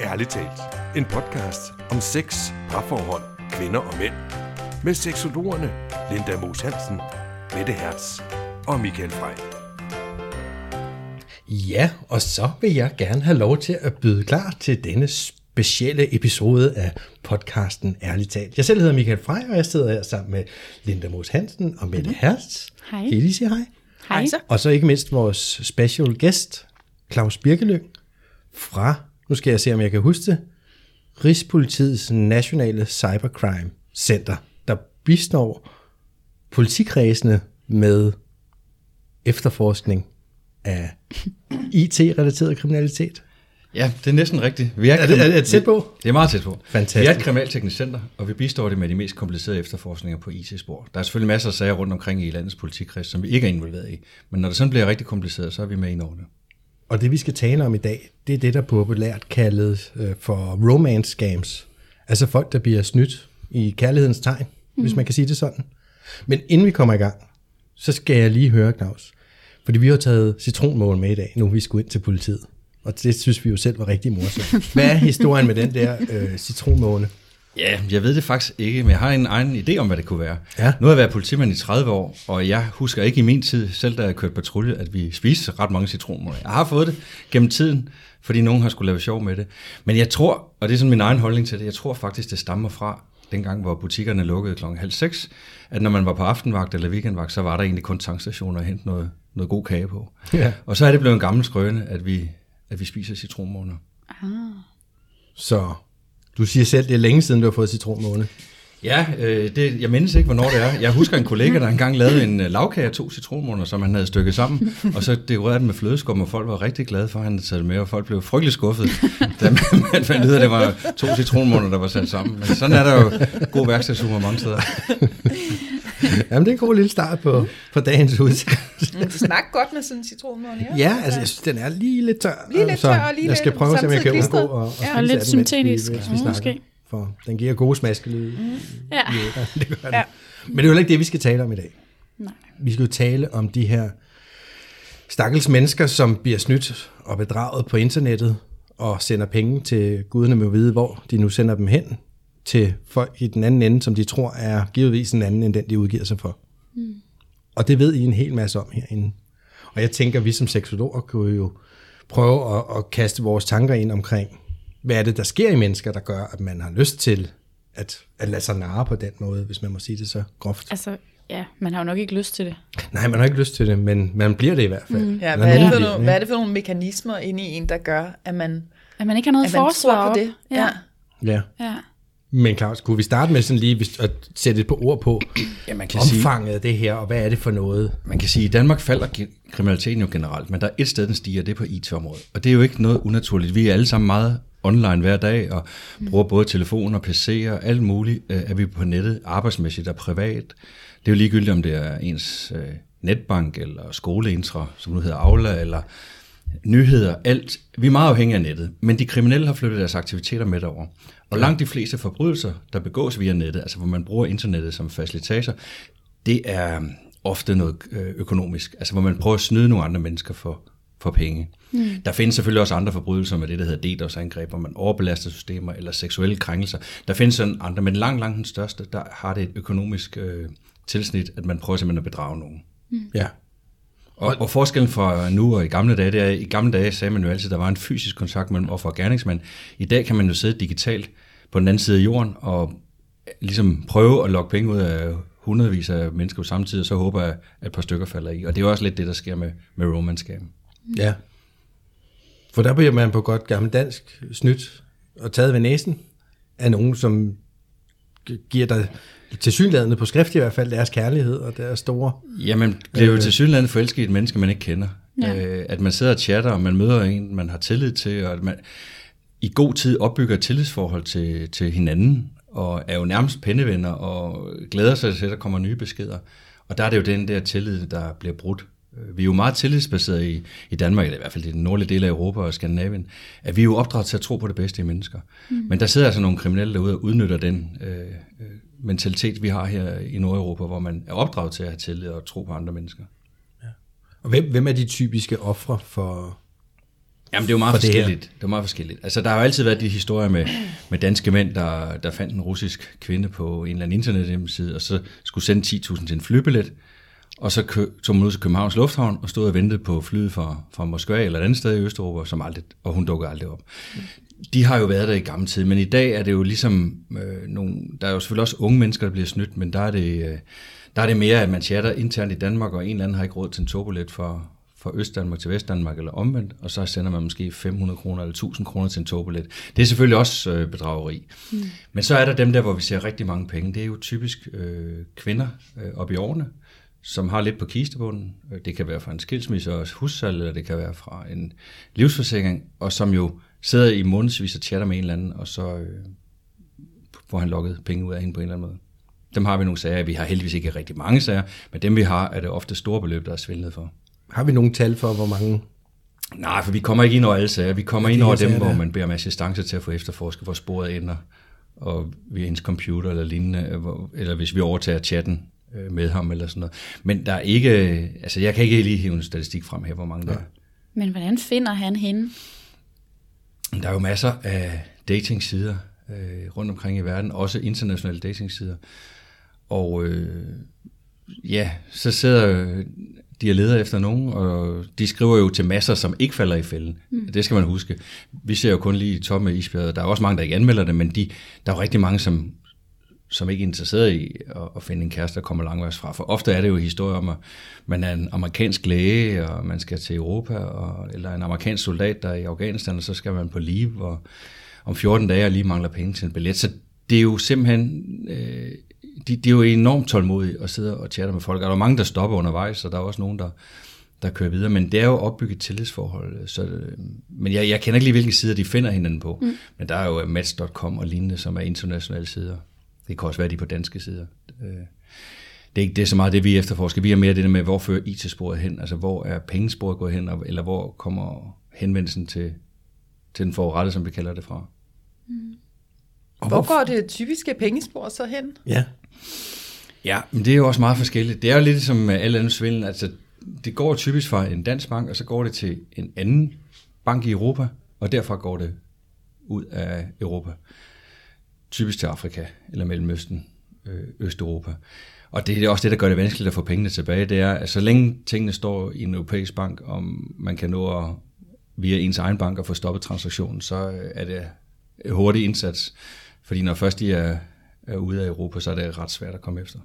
Ærligt talt. En podcast om sex, parforhold, kvinder og mænd. Med seksologerne Linda Moos Hansen, Mette Hertz og Michael Frey. Ja, og så vil jeg gerne have lov til at byde klar til denne specielle episode af podcasten Ærligt talt. Jeg selv hedder Michael Frey, og jeg sidder her sammen med Linda Moos Hansen og Mette Hertz. Hej. Kan I lige sige hej? Hej så. Og så ikke mindst vores special guest, Claus Birkelø, fra, nu skal jeg se, om jeg kan huske det, Rigspolitiets Nationale Cybercrime Center, der bistår politikredsene med efterforskning af IT-relateret kriminalitet. Ja, det er næsten rigtigt. Vi Er det- er det tæt på? Det er meget tæt på. Fantastisk. Vi er et kriminalteknisk center, og vi bistår det med de mest komplicerede efterforskninger på IT-spor. Der er selvfølgelig masser af sager rundt omkring i landets politikreds, som vi ikke er involveret i. Men når det sådan bliver rigtig kompliceret, så er vi med ind over det. Og det vi skal tale om i dag, det er det, der populært kaldet øh, for romance scams. Altså folk, der bliver snydt i kærlighedens tegn, mm. hvis man kan sige det sådan. Men inden vi kommer i gang, så skal jeg lige høre, Claus. Fordi vi har taget citronmål med i dag, nu vi skulle ind til politiet. Og det synes vi jo selv var rigtig morsomt. Hvad er historien med den der øh, citronmåne? Ja, jeg ved det faktisk ikke, men jeg har en egen idé om, hvad det kunne være. Ja. Nu har jeg været politimand i 30 år, og jeg husker ikke i min tid, selv da jeg kørte patrulje, at vi spiste ret mange citronmåler. Jeg har fået det gennem tiden, fordi nogen har skulle lave sjov med det. Men jeg tror, og det er sådan min egen holdning til det, jeg tror faktisk, det stammer fra dengang, hvor butikkerne lukkede klokken halv seks, at når man var på aftenvagt eller weekendvagt, så var der egentlig kun tankstationer at hente noget, noget god kage på. Ja. Og så er det blevet en gammel skrøne, at vi, at vi spiser citronmåner. Så du siger selv, det er længe siden, du har fået citronmåne. Ja, øh, det, jeg mindes ikke, hvornår det er. Jeg husker en kollega, der engang lavede en øh, lavkage af to citronmåner, som han havde stykket sammen, og så dekorerede den med flødeskum, og folk var rigtig glade for, at han havde taget det med, og folk blev frygtelig skuffet, da man man fandt ud af, at det var to citronmåner, der var sat sammen. Men sådan er der jo god værkstedshumor mange steder. Jamen, det er en god lille start på, på dagens udsendelse. Mm, det smager godt med sådan en citronmåne, ja. Ja, altså jeg synes, den er lige lidt tør. Lige lidt så tør og lige jeg skal lidt prøve at se, om jeg kan undgå at, at Ja. spise Og lidt af den, mens vi- syntetisk, mens vi måske. snakker. For den giver gode smaskelyde. Mm. Ja. det gør den. Ja. Men det er jo ikke det, vi skal tale om i dag. Nej. Vi skal jo tale om de her stakkels mennesker, som bliver snydt og bedraget på internettet og sender penge til guderne med at vide, hvor de nu sender dem hen til folk i den anden ende, som de tror er givetvis en anden end den, de udgiver sig for. Mm. Og det ved I en hel masse om herinde. Og jeg tænker, at vi som seksologer kunne jo prøve at, at kaste vores tanker ind omkring, hvad er det, der sker i mennesker, der gør, at man har lyst til at, at lade sig narre på den måde, hvis man må sige det så groft. Altså, ja, man har jo nok ikke lyst til det. Nej, man har ikke lyst til det, men man bliver det i hvert fald. Mm. Ja, hvad, er det for nogle, hvad er det for nogle mekanismer inde i en, der gør, at man, At man ikke har noget at man forsvar tror på det? Ja. Ja. ja. Men Claus, kunne vi starte med sådan lige at sætte et par ord på Ja, man kan sige, omfanget af det her, og hvad er det for noget? man kan sige, at i Danmark falder kriminaliteten jo generelt, men der er et sted, den stiger, det er på IT-området. Og det er jo ikke noget unaturligt. Vi er alle sammen meget online hver dag, og bruger både telefoner, PC'er, alt muligt. Øh, Er vi på nettet, arbejdsmæssigt og privat. Det er jo ligegyldigt, om det er ens øh, netbank, eller skoleintra, som nu hedder Aula, eller nyheder, alt. Vi er meget afhængige af nettet, men de kriminelle har flyttet deres aktiviteter med over. Og langt de fleste forbrydelser, der begås via nettet, altså hvor man bruger internettet som facilitator, det er ofte noget øh, økonomisk, altså hvor man prøver at snyde nogle andre mennesker for, for penge. Mm. Der findes selvfølgelig også andre forbrydelser med det, der hedder DDoS-angreb, hvor man overbelaster systemer eller seksuelle krænkelser. Der findes sådan andre, men langt, langt den største, der har det et økonomisk øh, tilsnit, at man prøver simpelthen at bedrage nogen. Ja. Og, og forskellen fra nu og i gamle dage, det er, i gamle dage sagde man jo altid, at der var en fysisk kontakt mellem offer og gerningsmand. I dag kan man jo sidde digitalt på den anden side af jorden og ligesom prøve at lokke penge ud af hundredvis af mennesker på samme tid, og så håber jeg, at et par stykker falder i. Og det er jo også lidt det, der sker med, med romance scam. Ja. For der bliver man på godt gammel dansk snydt og taget ved næsen af nogen, som gi- giver dig til synlædende på skrift i hvert fald deres kærlighed og deres store... Jamen, bliver jo til synligheden forelsket i et menneske, man ikke kender. Ja. Øh, at man sidder og chatter, og man møder en, man har tillid til, og at man i god tid opbygger et tillidsforhold til, til hinanden, og er jo nærmest pennevenner, og glæder sig til, at der kommer nye beskeder. Og der er det jo den der tillid, der bliver brudt. Vi er jo meget tillidsbaseret i, i Danmark, eller i hvert fald i den nordlige del af Europa og Skandinavien, at vi er jo opdraget til at tro på det bedste i mennesker. Mm. Men der sidder altså nogle kriminelle derude og udnytter den øh, øh, mentalitet, vi har her i Nordeuropa, hvor man er opdraget til at have tillid og tro på andre mennesker. Og hvem, hvem er de typiske ofre for Jamen, det er jo meget for det forskelligt. Det er meget forskelligt. Altså, der har jo altid været de historier med, med danske mænd, der, der fandt en russisk kvinde på en eller anden internethjemmeside, og så skulle sende 10.000 til en flybillet, og så kø, tog man ud til Københavns Lufthavn og stod og ventede på flyet fra, fra Moskva eller et andet sted i Østeuropa, som aldrig, og hun dukkede aldrig op. De har jo været der i gamle tid, men i dag er det jo ligesom øh, nogle, der er jo selvfølgelig også unge mennesker, der bliver snydt, men der er det, øh, der er det mere, at man chatter internt i Danmark, og en eller anden har ikke råd til en turbolet fra, fra Østdanmark til Vestdanmark eller omvendt, og så sender man måske 500 kroner eller 1000 kroner til en togbillet. Det er selvfølgelig også øh, bedrageri. Mm. Men så er der dem der, hvor vi ser rigtig mange penge. Det er jo typisk øh, kvinder øh, op i årene, som har lidt på kistebunden. Øh, Det kan være fra en skilsmisse og hussalg, eller det kan være fra en livsforsikring, og som jo sidder i månedsvis og chatter med en eller anden, og så øh, får han lukket penge ud af hende på en eller anden måde. Dem har vi nogle sager. Vi har heldigvis ikke rigtig mange sager, men dem vi har, er det ofte store beløb, der er svindlet for. Har vi nogle tal for, hvor mange? Nej, for vi kommer ikke ind over alle sager. Vi kommer ind de over dem, sager hvor man beder om assistance til at få efterforsket, hvor sporet ender, og via ens computer eller lignende, øh, hvor- eller hvis vi overtager chatten øh, med ham eller sådan noget. Men der er ikke, altså jeg kan ikke lige hive en statistik frem her, hvor mange der er. Men hvordan finder han hende? Der er jo masser af datingsider øh, rundt omkring i verden, også internationale datingsider. Og øh, ja, så sidder de og leder efter nogen, og de skriver jo til masser, som ikke falder i fælden. Mm. Det skal man huske. Vi ser jo kun lige toppen af isbjerget. Der er også mange, der ikke anmelder det, men de, der er jo rigtig mange, som, som ikke er interesseret i at, at finde en kæreste, der kommer langvejs fra. For ofte er det jo historier om, at man er en amerikansk læge, og man skal til Europa, og, eller en amerikansk soldat, der er i Afghanistan, og så skal man på liv, og om 14 dage og lige mangler penge til en billet. Så det er jo simpelthen... Øh, de, de er jo enormt tålmodige at sidde og chatte med folk. Og der er mange, der stopper undervejs, og der er også nogen, der, der kører videre. Men det er jo opbygget tillidsforhold. Så, øh, men jeg, jeg kender ikke lige, hvilke sider de finder hinanden på. Mm. Men der er jo match.com og lignende, som er internationale sider. Det kan også være de på danske sider. Øh, det er ikke det er så meget det, vi efterforsker. Vi er mere det der med, hvor fører IT-sporet hen? Altså, hvor er pengesporet gået hen? Eller hvor kommer henvendelsen til, til den forrette, som vi kalder det fra? Og Hvor går det typiske pengespor så hen? Ja. Ja, men det er jo også meget forskelligt. Det er jo lidt som øh, alle andre svindel. Altså, det går typisk fra en dansk bank, og så går det til en anden bank i Europa, og derfra går det ud af Europa. Typisk til Afrika eller Mellemøsten, øh, Østeuropa. Og det er også det, der gør det vanskeligt at få pengene tilbage. Det er, at så længe tingene står i en europæisk bank, om man kan nå at via ens egen bank at få stoppet transaktionen, så øh, er det en hurtig indsats. Fordi når først de er, er ude af Europa, så er det ret svært at komme efter.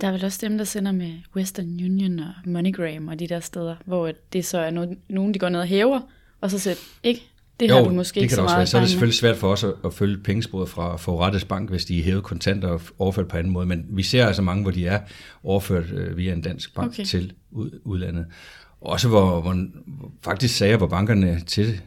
Der er vel også dem, der sender med Western Union og MoneyGram og de der steder, hvor det så er no- nogen, de går ned og hæver, og så siger, ikke, det har du måske det ikke kan så også være. meget Så er det erfaring med." selvfølgelig svært for os at, at følge pengesporet fra forrettes bank, hvis de er hævet kontanter og overført på anden måde. Men vi ser altså mange, hvor de er overført øh, via en dansk bank Okay. til ud, udlandet. Også hvor hvor faktisk sager, hvor bankerne til,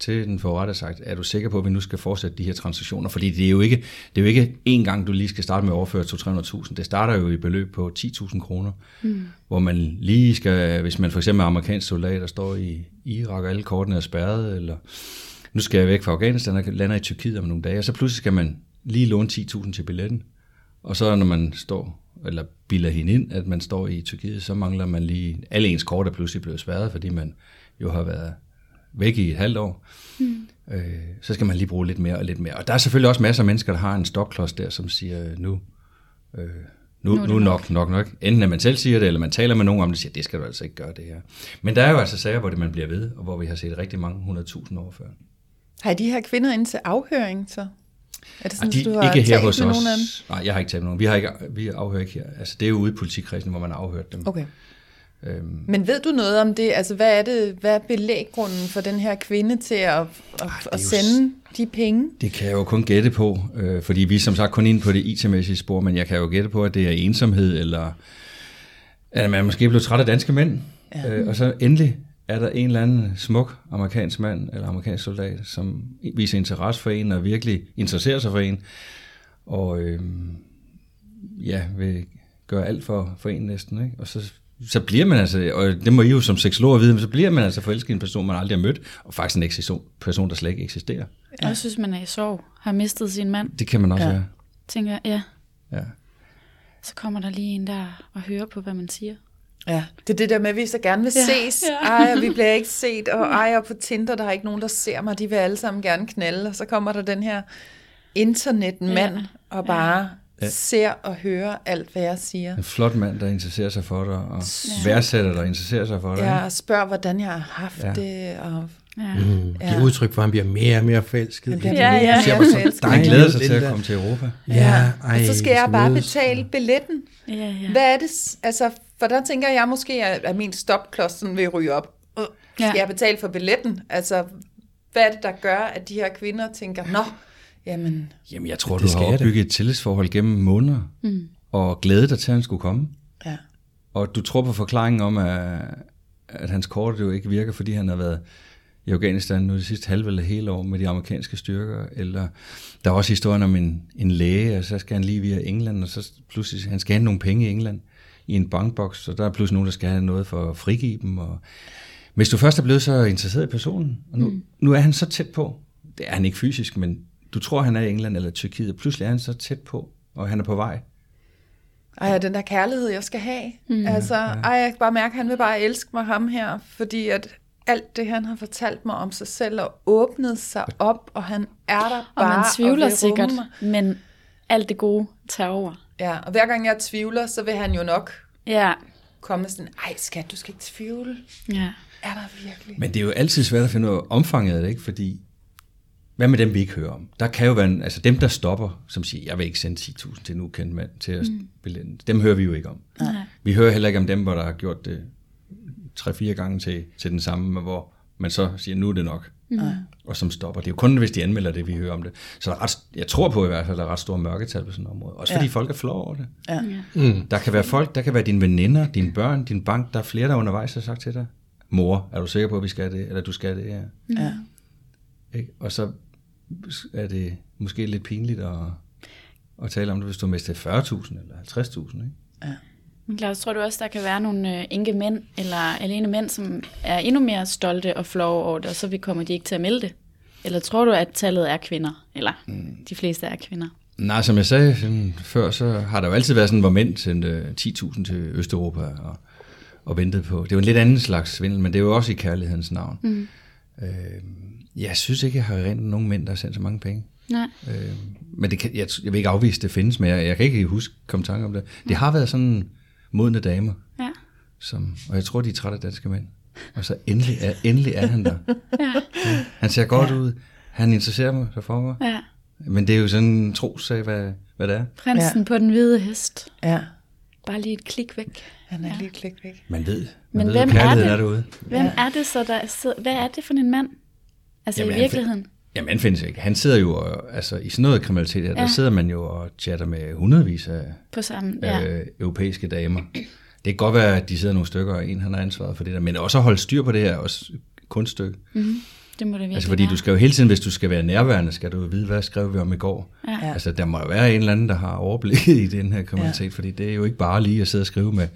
til den forrette sagt, er du sikker på, at vi nu skal fortsætte de her transaktioner? Fordi det er jo ikke, det er jo ikke én gang, du lige skal starte med at overføre 200-300.000. Det starter jo i beløb på 10.000 kroner, mm. hvor man lige skal, hvis man for eksempel er amerikansk soldat, der står i Irak, og alle kortene er spærret, eller nu skal jeg væk fra Afghanistan og lander i Tyrkiet om nogle dage, og så pludselig skal man lige låne 10.000 til billetten. Og så når man står, eller bilder hende ind, at man står i Tyrkiet, så mangler man lige, alle ens kort er pludselig blevet spærret, fordi man jo har været væk i et halvt år. Mm. Øh, så skal man lige bruge lidt mere og lidt mere. Og der er selvfølgelig også masser af mennesker, der har en stopklods der, som siger, nu, øh, nu, Nu nu, nok, nok, nok. Enten at man selv siger det, eller man taler med nogen om det, og siger, det skal du altså ikke gøre det her. Men der er jo altså sager, hvor det man bliver ved, og hvor vi har set rigtig mange 100.000 overfør. Har I de her kvinder ind til afhøring så? Er det sådan, Ej, de, du har ikke her hos os. nogen af dem? Nej, jeg har ikke talt med nogen. Vi, har ikke, vi afhører ikke her. Altså, det er jo ude i politikredsen, hvor man har afhørt dem. Okay. Øhm, Men ved du noget om det? Altså, hvad er det? Hvad er belæggrunden for den her kvinde til at, at, er at jo sende de penge? Det kan jeg jo kun gætte på, øh, fordi vi er som sagt kun inde på det IT-mæssige spor, men jeg kan jo gætte på, at det er ensomhed, eller at man måske blev træt af danske mænd. Ja. Øh, og så endelig er der en eller anden smuk amerikansk mand, eller amerikansk soldat, som viser interesse for en, og virkelig interesserer sig for en, og øh, ja, vil gøre alt for, for en næsten. Ikke? Og så, så bliver man altså, og det må I jo som seksologer vide, men så bliver man altså forelsket i en person, man aldrig har mødt, og faktisk en eksis- person, der slet ikke eksisterer. Ja. Og synes, man er i sorg, har mistet sin mand. Det kan man også Ja. ja. være. Tænker, jeg, ja, Ja. så kommer der lige en der og hører på, hvad man siger. Ja, det er det der med, at vi så gerne vil Ja, ses. ja. Ej, og vi bliver ikke set, og ej, og på Tinder, der er ikke nogen, der ser mig. De vil alle sammen gerne knalde, og så kommer der den her internetmand, Ja. og bare Ja. Ser og hører alt, hvad jeg siger. En flot mand, der interesserer sig for dig, og værdsætter dig og interesserer sig for dig. Ja, og spørger, hvordan jeg har haft Ja. det, og Ja. Mm, Ja. giver udtryk for, at han bliver mere og mere forelsket. Han bliver Ja, mere ja. mere forelsket. Han glæder sig til at komme til Europa. Ja, ej, og så skal jeg bare betale billetten. Ja, ja. Hvad er det? Altså, for der tænker jeg måske, at at min stopklods sådan vil ryge op. Øh, Skal Ja. jeg betale for billetten? Altså, hvad er det, der gør, at de her kvinder tænker, nå, jamen, Jamen, jeg tror, Det du skal har opbygget et tillidsforhold gennem måneder, mm. og glædet dig til, at han skulle komme. ja. Og du tror på forklaringen om, at, at hans kort jo ikke virker, fordi han har været i Afghanistan nu det sidste halve eller hele år med de amerikanske styrker, eller der er også historien om en, en læge, og så skal han lige via England, og så pludselig, han skal have nogle penge i England i en bankboks, og der er pludselig nogen, der skal have noget for at frigive dem. Og hvis du først er blevet så interesseret i personen, og nu, mm. nu er han så tæt på, det er han ikke fysisk, men du tror, han er i England eller Tyrkiet, og pludselig er han så tæt på, og han er på vej. Ej, den der kærlighed, jeg skal have. Mm. Altså, ej, jeg kan bare mærke, at han vil bare elske mig, ham her, fordi at alt det, han har fortalt mig om sig selv, og åbnet sig op, og han er der Og bare. man tvivler vil sikkert, mig. men alt det gode tager over. Ja, og hver gang jeg tvivler, så vil han jo nok Ja, komme sådan, ej skat, du skal ikke tvivle. ja. Er der virkelig? Men det er jo altid svært at finde ud af omfanget af det, ikke? Fordi, hvad med dem, vi ikke hører om? Der kan jo være, en, altså dem, der stopper, som siger, jeg vil ikke sende 10.000 til en ukendt mand til at mm. Dem hører vi jo ikke om. Nej. Vi hører heller ikke om dem, hvor der har gjort det tre-fire gange til, til den samme, men hvor man så siger, nu er det nok. Mm. Og som stopper. Det er jo kun, hvis de anmelder det, vi hører om det. Så der er ret, jeg tror på i hvert fald, at der er ret store mørketal på sådan et område. Også fordi Ja. folk er flove over det. Ja. Mm. Der kan være folk, der kan være dine veninder, dine børn, din bank. Der er flere, der undervejs har sagt til dig, mor, er du sikker på, at vi skal det, eller du skal det her? Ja. Ikke? Og så er det måske lidt pinligt at, at tale om det, hvis du har mistet 40.000 eller 50.000. Ikke? Men Claus, tror du også, der kan være nogle øh, enke mænd, eller alene mænd, som er endnu mere stolte og flove over det, og så vi kommer de ikke til at melde det? Eller tror du, at tallet er kvinder? Eller mm. de fleste er kvinder? Nej, som jeg sagde sådan, før, så har der jo altid været sådan, hvor mænd sendte 10.000 til Østeuropa og, og ventede på. Det er jo en lidt anden slags svindel, men det er jo også i kærlighedens navn. Mm. Øh, jeg synes ikke, jeg har rent nogen mænd, der har sendt så mange penge. Nej. Øh, men det kan, jeg, jeg vil ikke afvise, at det findes, men jeg, jeg kan ikke huske komme tanke om det. Det har været sådan modne damer, Ja. som, og jeg tror, de er trætte af danske mænd. Og så endelig er, endelig er han der. Ja. Han ser godt ud. Han interesserer mig der for mig. ja. Men det er jo sådan en trossag, hvad, hvad det er. Prinsen ja. på den hvide hest. ja. Bare lige et klik væk. Han er lige klik væk. Man ved, man Men ved hvem er er, det? er derude. Hvem ja. er det så, der sidder, Hvad er det for en mand? Altså Jamen, i han virkeligheden? Jamen, han findes ikke. Han sidder jo, og, altså i sådan noget kriminalitet her, ja. Ja. der sidder man jo og chatter med hundredvis af På samme... Ja. øh, europæiske damer. Det kan godt være, at de sidder nogle stykker, og en han har ansvaret for det der, men også at holde styr på det her, også kunststykke. Mm-hmm. Det må det virkelig Altså fordi være. du skal jo hele tiden, hvis du skal være nærværende, skal du jo vide, hvad skrev vi om i går. Ja. Ja. Altså der må jo være en eller anden, der har overblik i den her kriminalitet, ja. fordi det er jo ikke bare lige at sidde og skrive med.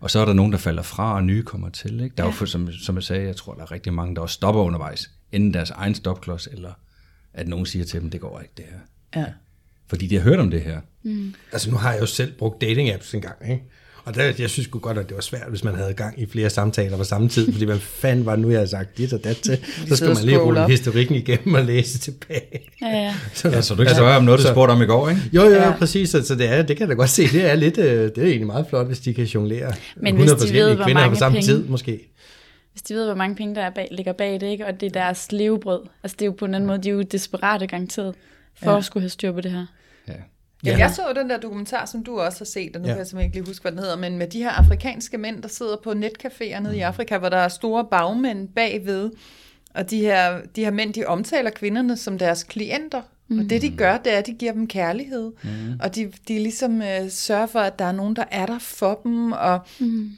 Og så er der nogen, der falder fra, og nye kommer til. Ikke? Der er jo, for, som, som jeg sagde, jeg tror, der er rigtig mange, der også stopper undervejs, inden deres egen stopklods, eller at nogen siger til dem, det går ikke det her. Ja. Fordi de har hørt om det her. Altså nu har jeg jo selv brugt dating apps en gang, ikke? Og der, jeg synes godt, at det var svært, hvis man havde gang i flere samtaler på samme tid, fordi man fanden var nu, jeg havde sagt dit og dat til. Så skal man lige rulle op. historikken igennem og læse tilbage. Ja, ja. Så, Ja, så du ikke spørger om noget, du så- spurgte om i går, ikke? Jo, jo, Ja. ja. præcis. Så, så det, er, det kan jeg da godt se. Det er, lidt, øh, det er egentlig meget flot, hvis de kan jonglere Men hvis de ved, forskellige hvor kvinder mange på samme penge- tid, måske. Hvis de ved, hvor mange penge der er bag, ligger bag det, ikke? og det er deres levebrød. Altså det er jo på en anden måde, de er jo desperate garanteret for Ja. ja. at skulle have styr på det her. Ja. Ja. Jeg så jo den der dokumentar, som du også har set, og nu Ja. ja. kan jeg simpelthen ikke lige huske, hvad den hedder, men med de her afrikanske mænd, der sidder på netcaféer nede i Afrika, hvor der er store bagmænd bagved, og de her, de her mænd, de omtaler kvinderne som deres klienter, mm. og det de gør, det er, at de giver dem kærlighed, mm. og de, de ligesom øh, sørger for, at der er nogen, der er der for dem, og mm.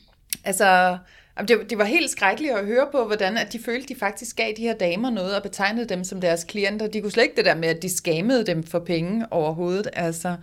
altså... jamen, Det, det var helt skrækkeligt at høre på, hvordan at de følte, de faktisk gav de her damer noget og betegnede dem som deres klienter. De kunne slet ikke det der med, at de skamede dem for penge overhovedet. Altså.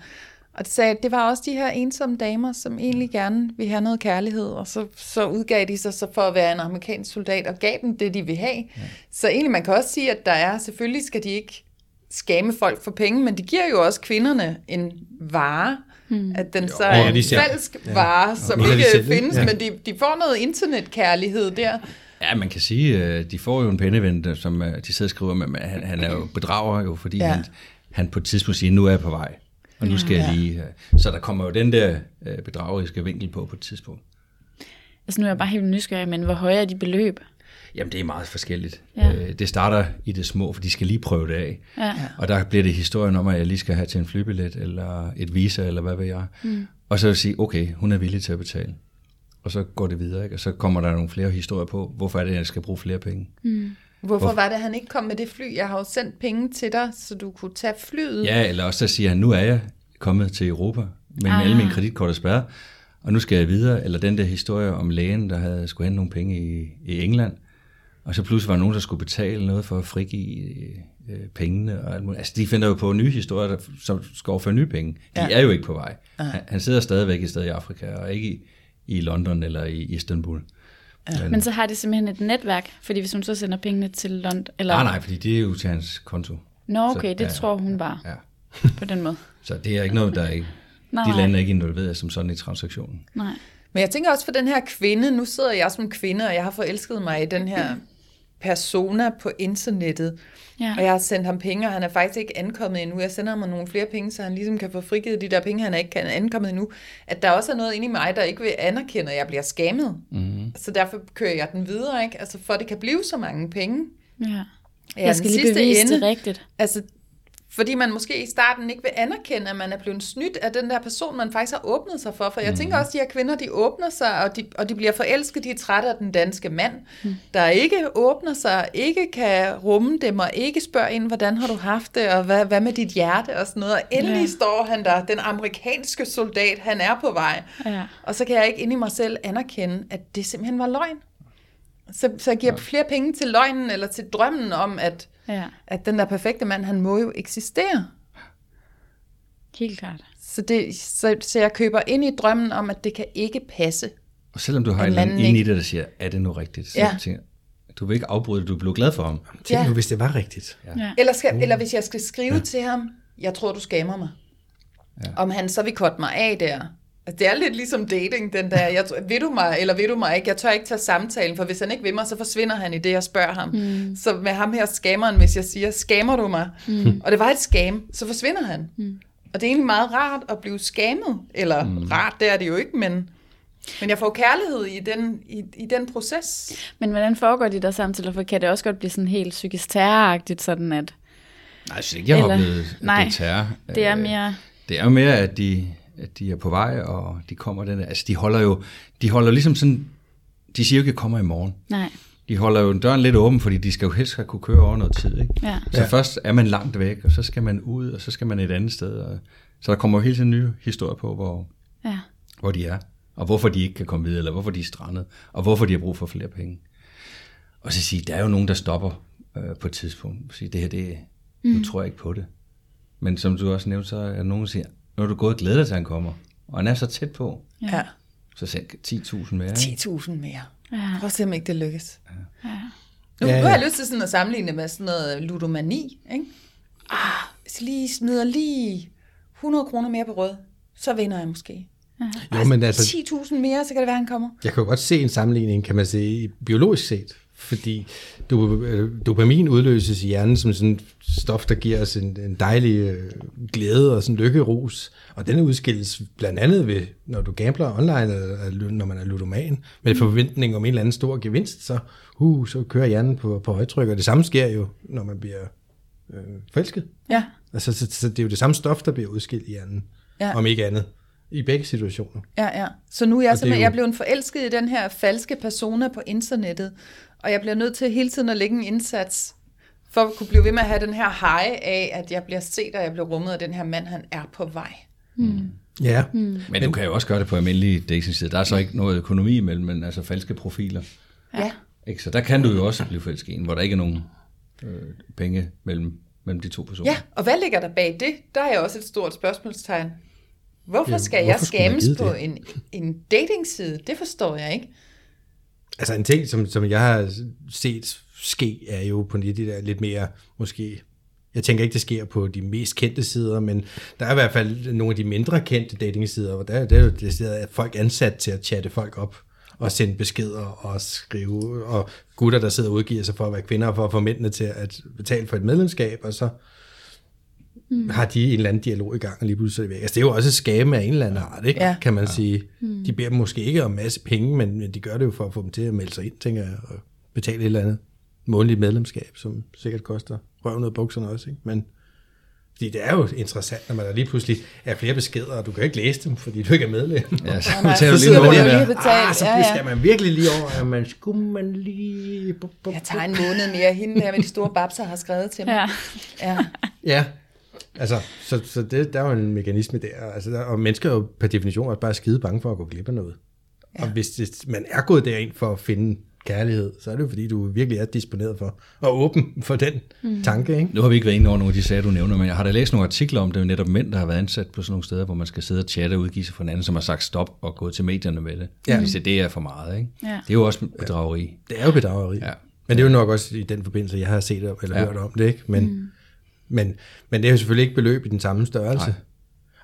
Og det sagde, at det var også de her ensomme damer, som egentlig gerne vil have noget kærlighed, og så, så udgav de sig så for at være en amerikansk soldat og gav dem det, de vil have. Ja. Så egentlig man kan også sige, at der er, selvfølgelig skal de ikke skame folk for penge, men de giver jo også kvinderne en vare, Hmm. At den så Jo, er ja, en falsk vare, som de ikke findes, Ja. men de, de får noget internetkærlighed der. Ja, man kan sige, at de får jo en penneven, der- som øh, de sidder og skriver, men han, han er jo bedrager jo, fordi Ja. ja. han, han på et tidspunkt siger, nu er jeg på vej, og nu skal jeg lige... øh, Så der kommer jo den der øh, bedrageriske vinkel på på et tidspunkt. Altså nu er jeg bare helt nysgerrig, men hvor høje er de beløb? Jamen, det er meget forskelligt. Ja. Ja. Det starter i det små, for de skal lige prøve det af. Ja. Og der bliver det historien om, at jeg lige skal have til en flybillet, eller et visa, eller hvad ved jeg. Mm. Og så vil jeg sige, okay, hun er villig til at betale. Og så går det videre, ikke? og så kommer der nogle flere historier på, hvorfor er det, at jeg skal bruge flere penge. Hvorfor var det, at han ikke kom med det fly? Jeg har jo sendt penge til dig, så du kunne tage flyet. Ja, eller også så siger han, nu er jeg kommet til Europa, men Ah. alle mine kreditkort er spærret, og nu skal jeg videre. Eller den der historie om lægen, der havde skulle hente nogle penge i, i England, og så pludselig var der nogen, der skulle betale noget for at frigive øh, pengene. Og alt muligt. Altså, de finder jo på nye historier, der, som skal overføre nye penge. De Ja. er jo ikke på vej. Han, han sidder stadigvæk et sted i Afrika, og ikke i, i London eller i Istanbul. Ja. Men så har de simpelthen et netværk, fordi hvis hun så sender pengene til London, eller... Nej, nej, fordi det er jo til hans konto. Nå, okay, Så- det ja, tror hun bare Ja. på den måde. Så det er ikke noget, der er ikke... Nej, De lande er ikke involveret som sådan i transaktionen. Nej. Men jeg tænker også for den her kvinde, nu sidder jeg som kvinde, og jeg har forelsket mig i den her persona på internettet. Ja. Og jeg har sendt ham penge, og han er faktisk ikke ankommet endnu. Jeg sender ham nogle flere penge, så han ligesom kan få frigivet de der penge, han er ikke kan ankommet endnu. At der også er noget inde i mig, der ikke vil anerkende, at jeg bliver skammet. Mm-hmm. Så derfor kører jeg den videre, ikke? Altså for at det kan blive så mange penge. Ja. Ja, Jeg skal lige sidste bevise ende- det rigtigt. Altså, fordi man måske i starten ikke vil anerkende, at man er blevet snydt af den der person, man faktisk har åbnet sig for. For jeg Mhm. tænker også, at de her kvinder, de åbner sig, og de, og de bliver forelsket, de er trætte af den danske mand, der ikke åbner sig, ikke kan rumme dem, og ikke spørger ind, hvordan har du haft det, og hvad, hvad med dit hjerte, og sådan noget. Og endelig Ja. ja. står han der, den amerikanske soldat, han er på vej. Ja. Og så kan jeg ikke inde i mig selv anerkende, at det simpelthen var løgn. Så, så jeg giver flere penge til løgnen, eller til drømmen om, at, Ja, at den der perfekte mand, han må jo eksistere. helt klart. Så, det, så, så jeg køber ind i drømmen om, at det kan ikke passe. Og selvom du har en eller anden inde i det, der siger, er det nu rigtigt? Så Ja. ja. tænker, du vil ikke afbryde det, du bliver glad for ham. Tænk Ja. nu, hvis det var rigtigt. Ja. Eller, skal, eller hvis jeg skal skrive ja. til ham, jeg tror, du skammer mig. Ja. Om han så vil korte mig af der. Altså, det er lidt ligesom dating, den der, jeg, tror- vil du mig, eller vil du mig ikke? Jeg tør ikke tage samtalen, for hvis han ikke vil mig, så forsvinder han i det, jeg spørger ham. Mm. Så med ham her skammeren, hvis jeg siger, skammer du mig? Mm. Og det var et skam, så forsvinder han. Mm. Og det er egentlig meget rart at blive skammet. Eller mm. rart, det er det jo ikke, men, men jeg får kærlighed i den, i, i den proces. Men hvordan foregår de der samtaler? For kan det også godt blive sådan helt psykisk terroragtigt, sådan at Nej, jeg synes ikke, jeg har oplevet, at nej, det er terror. det er Øh, mere... Det er jo mere, at de, at de er på vej, og de kommer den. Altså, de holder jo, de holder ligesom sådan, de siger jo ikke, at jeg kommer i morgen. Nej, De holder jo døren lidt åben, fordi de skal jo helst have kunne køre over noget tid, ikke? ja. Så ja. først er man langt væk, og så skal man ud, og så skal man et andet sted. Og, så der kommer jo hele tiden nye historier på, hvor, ja. hvor de er, og hvorfor de ikke kan komme videre, eller hvorfor de er strandet, og hvorfor de har brug for flere penge. Og så sige, der er jo nogen, der stopper øh, på et tidspunkt. Sige, det her, det, mm. nu tror jeg ikke på det. Men som du også nævnte, så er der nogen, der siger, nu har du gået og glædet dig til, at han kommer. Og han er så tæt på. Ja. ja. Så send 10.000 mere. ikke? 10.000 mere. Ja. Prøv at se, om ikke det lykkes. Ja. Nu, Ja, ja, nu har ja. jeg lyst til sådan at sammenligne med sådan noget ludomani. Ikke? Ah, hvis jeg lige smider lige 100 kroner mere på rød, så vinder jeg måske. Jo, men altså, 10.000 mere, så kan det være, han kommer. jeg kan jo godt se en sammenligning, kan man sige, biologisk set. Fordi do- dopamin udløses i hjernen som sådan stof, der giver os en, en dejlig øh, glæde og sådan lykkerus. Og den udskilles blandt andet ved, når du gambler online, eller når man er ludoman, med forventning om en eller anden stor gevinst, så, uh, så kører hjernen på, på højtryk. Og det samme sker jo, når man bliver øh, forelsket. Ja. Altså, så, så det er jo det samme stof, der bliver udskilt i hjernen, ja. om ikke andet, i begge situationer. Ja, ja. Så nu er jeg Og er simpelthen, jo- jeg er blevet forelsket i den her falske persona på internettet, og jeg bliver nødt til hele tiden at lægge en indsats, for at kunne blive ved med at have den her high af, at jeg bliver set, og jeg bliver rummet, og den her mand, han er på vej. Ja, Men du kan jo også gøre det på almindelige dating Der er så ikke noget økonomi imellem, men altså falske profiler. Ja. Ikke? Så der kan du jo også blive forelsket i en, hvor der ikke er nogen øh, penge mellem, mellem de to personer. Ja, og hvad ligger der bag det? Der er også et stort spørgsmålstegn. Hvorfor Ja, skal jeg hvorfor scammes give på det? en, en datingside? Det forstår jeg ikke. Altså en ting, som, som jeg har set ske, er jo på de der lidt mere måske Jeg tænker ikke, det sker på de mest kendte sider, men der er i hvert fald nogle af de mindre kendte datingsider, hvor der, der er jo det at folk ansat til at chatte folk op og sende beskeder og skrive, og gutter, der sidder og udgiver sig for at være kvinder, for at få mændene til at betale for et medlemskab, og så mm. har de en eller anden dialog i gang, og lige pludselig er det væk. Altså, det er jo også et skame af en eller anden art, ikke? Ja. kan man ja. sige. Mm. De beder dem måske ikke om en masse penge, men men de gør det jo for at få dem til at melde sig ind, tænker jeg, og betale et eller andet månedligt medlemskab, som sikkert koster røven ud af bukserne også, ikke? Men fordi det er jo interessant, når man der lige pludselig er flere beskeder, og du kan ikke læse dem, fordi du ikke er medlem. Ja, så nej, betaler så du lige man lige betalt. Ah, så Ja, ja. skal man virkelig lige over, at man skulle man lige... Bup, bup, Jeg tager en måned mere. Hende her med de store babser har skrevet til mig. Ja. Ja. Ja, altså, så, så det, der er jo en mekanisme der. Altså, der. Og mennesker er jo per definition også bare skide bange for at gå glip af noget. Ja. Og hvis det, man er gået derind for at finde kærlighed, så er det jo fordi, du virkelig er disponeret for og åben for den mm. tanke, ikke? Nu har vi ikke været inde over nogle af de sager, du nævner, men jeg har da læst nogle artikler om det, er jo netop mænd, der har været ansat på sådan nogle steder, hvor man skal sidde og chatte og udgive sig for hinanden, som har sagt stop og gået til medierne med det. Ja. Ja. Hvis det, er for meget, ikke? Ja. Det er jo også bedrageri. Det er jo bedrageri. Ja. Men det er jo nok også i den forbindelse, jeg har set det, eller ja. Ja. hørt om det, ikke? Men, mm. Men, men det er jo selvfølgelig ikke beløb i den samme størrelse. Nej.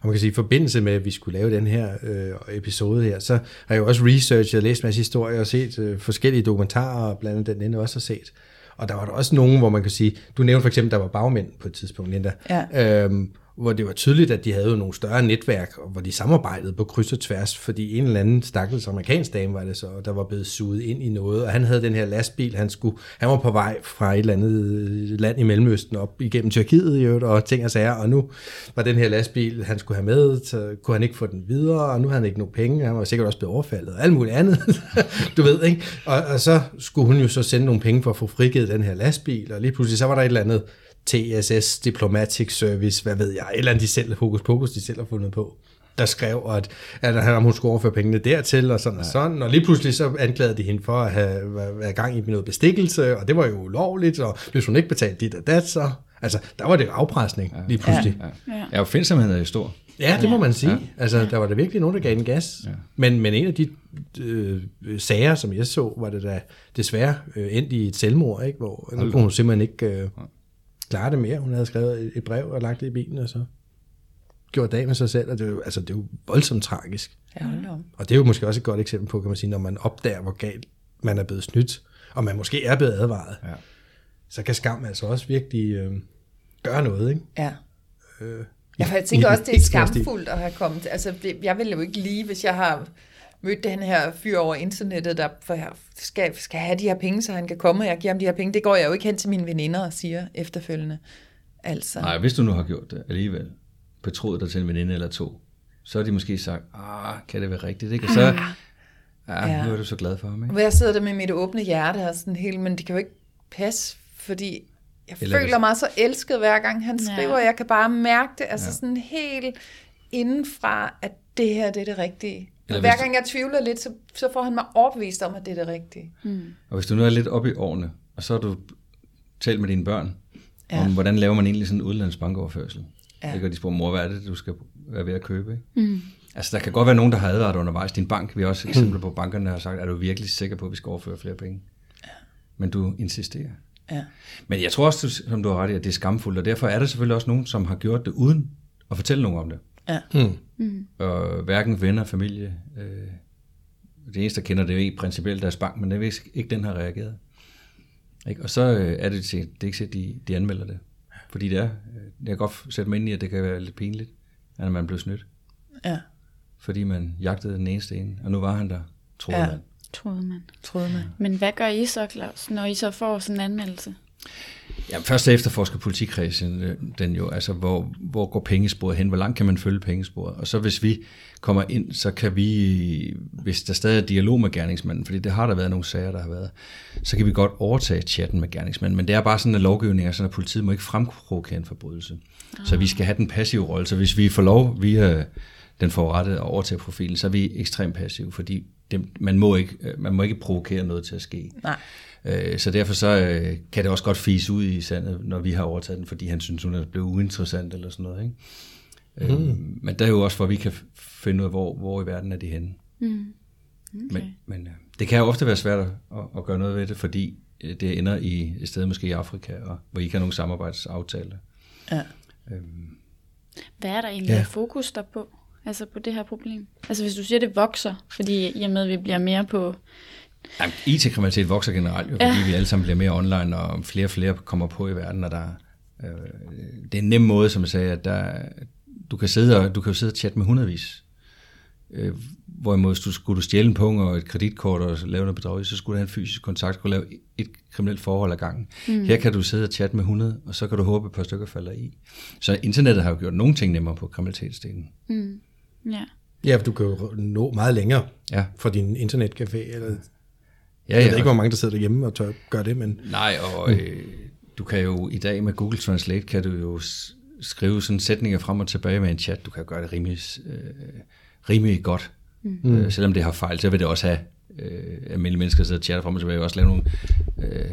Og man kan sige, i forbindelse med, at vi skulle lave den her øh, episode her, så har jeg jo også researchet og læst en masse historier og set øh, forskellige dokumentarer, blandt andet den ende også har set. Og der var der også nogen, hvor man kan sige, du nævnte for eksempel, der var bagmænd på et tidspunkt, Linda, Ja. øhm, hvor det var tydeligt, at de havde nogle større netværk, og hvor de samarbejdede på kryds og tværs, fordi en eller anden stakkels amerikansk dame var det så, der var blevet suget ind i noget, og han havde den her lastbil, han, skulle, han var på vej fra et eller andet øh, land i Mellemøsten op igennem Tyrkiet i øvrigt, og ting og sager, og nu var den her lastbil, han skulle have med, så kunne han ikke få den videre, og nu havde han ikke nogen penge, han var sikkert også blevet overfaldet, og alt muligt andet, du ved, ikke? Og, og så skulle hun jo så sende nogle penge for at få frigivet den her lastbil, og lige pludselig så var der et eller andet TSS, Diplomatic Service, hvad ved jeg, eller andet de selv, hokus pokus, de selv har fundet på, der skrev, at, at han, hun skulle overføre pengene dertil, og sådan og sådan, og lige pludselig så anklagede de hende for at have været gang i noget bestikkelse, og det var jo ulovligt, og hvis hun ikke betalte dit og dat, så, altså, der var det afpresning lige pludselig. Ja. Ja. Ja, ja opfindsomheden er jo stor. Ja, det må man sige. Ja. Altså, der var der virkelig nogen, der gav den gas. Ja. Men, men en af de øh, sager, som jeg så, var det da desværre øh, endt i et selvmord, ikke? hvor kunne hun simpelthen ikke øh, klare det mere. Hun havde skrevet et- brev og lagt det i bilen, og så gjort dag med sig selv, og det er jo, altså, det er jo voldsomt tragisk. Ja. Og det er jo måske også et godt eksempel på, kan man sige, når man opdager, hvor galt man er blevet snydt, og man måske er blevet advaret, Ja. så kan skam altså også virkelig øh, gøre noget, ikke? Ja. Øh, Ja, for jeg tænker i også, det er skamfuldt at have kommet til. Altså, det, jeg vil jo ikke lige, hvis jeg har mødt den her fyr over internettet, der for jeg skal, skal have de her penge, så han kan komme, og jeg giver ham de her penge. Det går jeg jo ikke hen til mine veninder og siger efterfølgende. Altså, Nej, hvis du nu har gjort det alligevel, betroet dig til en veninde eller to, så har de måske sagt, ah, kan det være rigtigt, ikke? Og så, ja, Ja. nu er du så glad for ham, ikke? hvor jeg sidder der med mit åbne hjerte og sådan helt, men det kan jo ikke passe, fordi jeg Eller føler hvis- mig så elsket hver gang han Ja. skriver, jeg kan bare mærke det, altså Ja. sådan helt indenfra, at det her, det er det rigtige. Eller Og hver gang jeg tvivler lidt, så, så får han mig overbevist om, at det er det rigtige. Og hvis du nu er lidt oppe i årene, og så har du talt med dine børn, Ja. om hvordan laver man egentlig sådan en udlandsbankoverførsel. Ja. Ja. Ikke, og de spørger, mor, hvad er det, du skal være ved at købe? Ikke? Mm. Altså, der kan godt være nogen, der har advaret dig undervejs. Din bank, vi har også eksempler på, bankerne der har sagt, er du virkelig sikker på, at vi skal overføre flere penge? Ja. Men du insisterer. Ja. Men jeg tror også, du- som du har ret i, at det er skamfuldt, og derfor er der selvfølgelig også nogen, som har gjort det uden at fortælle nogen om det. Ja. Mm. Og hverken venner, familie, øh, det eneste, der kender det er principielt deres bank, men det er ikke den, har reageret. Ikke? Og så øh, er det, til, det er ikke sikkert, de, de anmelder det. Fordi det er, øh, jeg kan godt sætte mig ind i, at det kan være lidt pinligt, at man blev snydt. Ja, Fordi man jagtede den eneste ene, og nu var han der, troede ja. man. Troede man. troede man. Men hvad gør I så, Claus, når I så får sådan en anmeldelse? Ja, først efterforsker politikredsen øh, den jo, altså hvor, hvor går pengesporet hen, hvor langt kan man følge pengesporet, og så hvis vi kommer ind, så kan vi, hvis der stadig er dialog med gerningsmanden, fordi det har der været nogle sager, der har været, så kan vi godt overtage chatten med gerningsmanden, men det er bare sådan, at lovgivningen er sådan, at politiet må ikke fremprovokere en forbrydelse. Så vi skal have den passive rolle, så hvis vi får lov via den forrettede at overtage profilen, så er vi ekstremt passive, fordi det, man, må ikke, øh, man må ikke provokere noget til at ske. Nej. Øh, Så derfor så øh, kan det også godt fise ud i sandet, når vi har overtaget den, fordi han synes, hun er blevet uinteressant eller sådan noget. Ikke? Mm. Øh, men der er jo også, hvor vi kan finde ud af, hvor, hvor i verden er de henne. Mm. Okay. Men, men øh, det kan jo ofte være svært at, at gøre noget ved det, fordi det ender i et sted måske i Afrika, og, hvor I ikke har nogen samarbejdsaftale. Ja. Hvad er der egentlig Ja. ja. fokus der på? Altså på det her problem? Altså hvis du siger, det vokser, fordi i og med, at vi bliver mere på... Jamen, IT-kriminalitet vokser generelt, jo, fordi ja. vi alle sammen bliver mere online, og flere og flere kommer på i verden, og der, øh, det er en nem måde, som jeg sagde, at der, du kan sidde og, du kan jo sidde og chatte med hundredvis. Øh, hvorimod, hvis du skulle du stjæle en pung og et kreditkort og lave noget bedrag, så skulle du have en fysisk kontakt, skulle lave et kriminelt forhold ad gangen. Mm. Her kan du sidde og chatte med 100, og så kan du håbe, at et par stykker falder i. Så internettet har jo gjort nogle ting nemmere på kriminalitetsdelen. Ja. Ja, for du kan jo nå meget længere Ja. fra din internetcafé. Eller, Ja, jeg ved ikke, hvor mange, der sidder derhjemme og tør gøre det, men Nej, og øh, du kan jo i dag med Google Translate, kan du jo skrive sådan sætninger frem og tilbage med en chat. Du kan gøre det rimelig, øh, rimelig godt. Mm. Øh, selvom det har fejl, så vil det også have øh, almindelige mennesker, der sidder og chatter frem og tilbage, også lave nogle øh,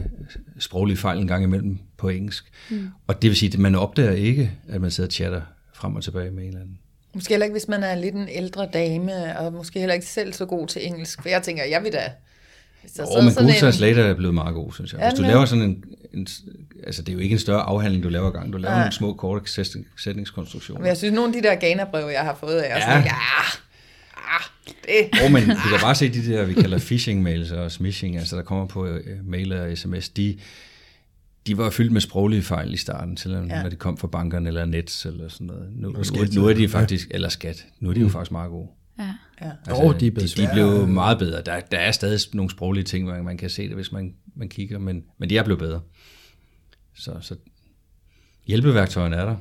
sproglige fejl en gang imellem på engelsk. Mm. Og det vil sige, at man opdager ikke, at man sidder og chatter frem og tilbage med en eller anden. Måske heller ikke, hvis man er lidt en ældre dame, og måske heller ikke selv så god til engelsk. For jeg tænker, jeg vil da... Og sidder men sådan Google en- er blevet meget god, synes jeg. Hvis du laver sådan en, en... Altså, det er jo ikke en større afhandling, du laver gang. Du laver Nej. nogle små, korte sætning- sætningskonstruktioner. Men jeg synes, nogle af de der Ghana-breve, jeg har fået, er Ja. ja. sådan, ja, ah, det... Oh, men du kan bare se de der, vi kalder phishing-mails og smishing, altså der kommer på uh, mail og sms, de, de var fyldt med sproglige fejl i starten, selvom ja. Ja. når de kom fra bankerne eller Nets eller sådan noget. Nu, nu, nu er de ja. faktisk, eller skat, nu er de jo faktisk meget gode. Ja. Ja. Jo, de er Altså, de, de blev meget bedre. Der, der er stadig nogle sproglige ting, man, man kan se det, hvis man, man kigger, men, men de er blevet bedre. Så, så hjælpeværktøjerne er der.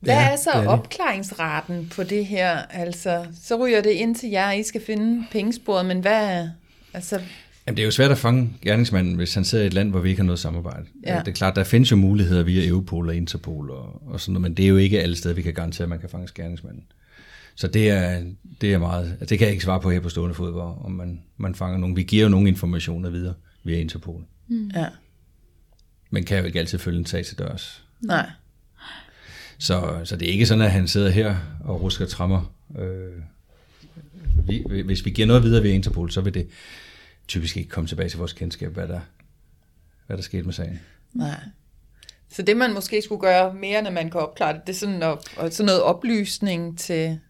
Hvad Ja, er så det er det. opklaringsraten på det her? Altså, så ryger det ind til jer, I skal finde pengesporet, men hvad. Altså, Jamen, det er jo svært at fange gerningsmanden, hvis han sidder i et land, hvor vi ikke har noget samarbejde. Ja. Det er klart, der findes jo muligheder via Europol og Interpol og, og sådan noget, men det er jo ikke alle steder, vi kan garantere, at man kan fange gerningsmanden. Så det er, det er meget, det kan jeg ikke svare på her på stående fod, hvor, om man, man fanger nogen. Vi giver jo nogle informationer videre via Interpol, ja, men kan jo ikke altid følge en sag til dørs. nej. Så, så det er ikke sådan, at han sidder her og rusker trammer. Øh, vi, hvis vi giver noget videre via Interpol, så vil det typisk ikke komme tilbage til vores kendskab, hvad der, hvad der skete med sagen. Nej. Så det, man måske skulle gøre mere, når man kan opklare det, det er sådan, op, og sådan noget oplysning til,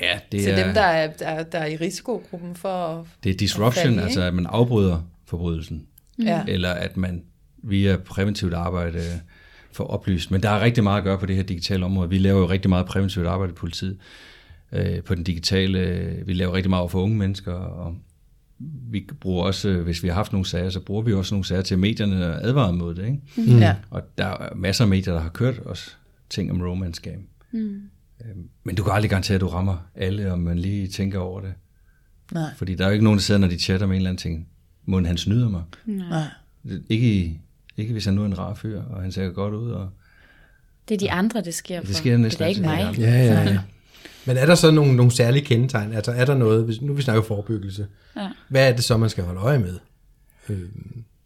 Ja, det til er, dem, der er, der, der er i risikogruppen for at... det er disruption, falde i, altså at man afbryder forbrydelsen, Ja. eller at man via præventivt arbejde får oplyst. Men der er rigtig meget at gøre på det her digitale område. Vi laver jo rigtig meget præventivt arbejde i politiet øh, på den digitale. Vi laver rigtig meget for unge mennesker, og vi bruger også, øh, hvis vi har haft nogle sager, så bruger vi også nogle sager til medierne og advarer mod det. Ikke? Mm. Ja. Og der er masser af medier, der har kørt også ting om romance game. Mm. Men du kan aldrig garantere, at du rammer alle, om man lige tænker over det. Nej. Fordi der er jo ikke nogen, der sidder, når de chatter med en eller anden ting. Må han snyder mig? Nej. Ikke, i- ikke hvis han nu er en rar fyr, og han ser godt ud. Og... Det er de andre, det sker for. Det sker næsten det er ikke mig. Ja, ja, ja. Men er der så nogle, nogle særlige kendetegn? Altså er der noget, hvis, nu vi snakker forebyggelse, Ja. hvad er det så, man skal holde øje med? Øh,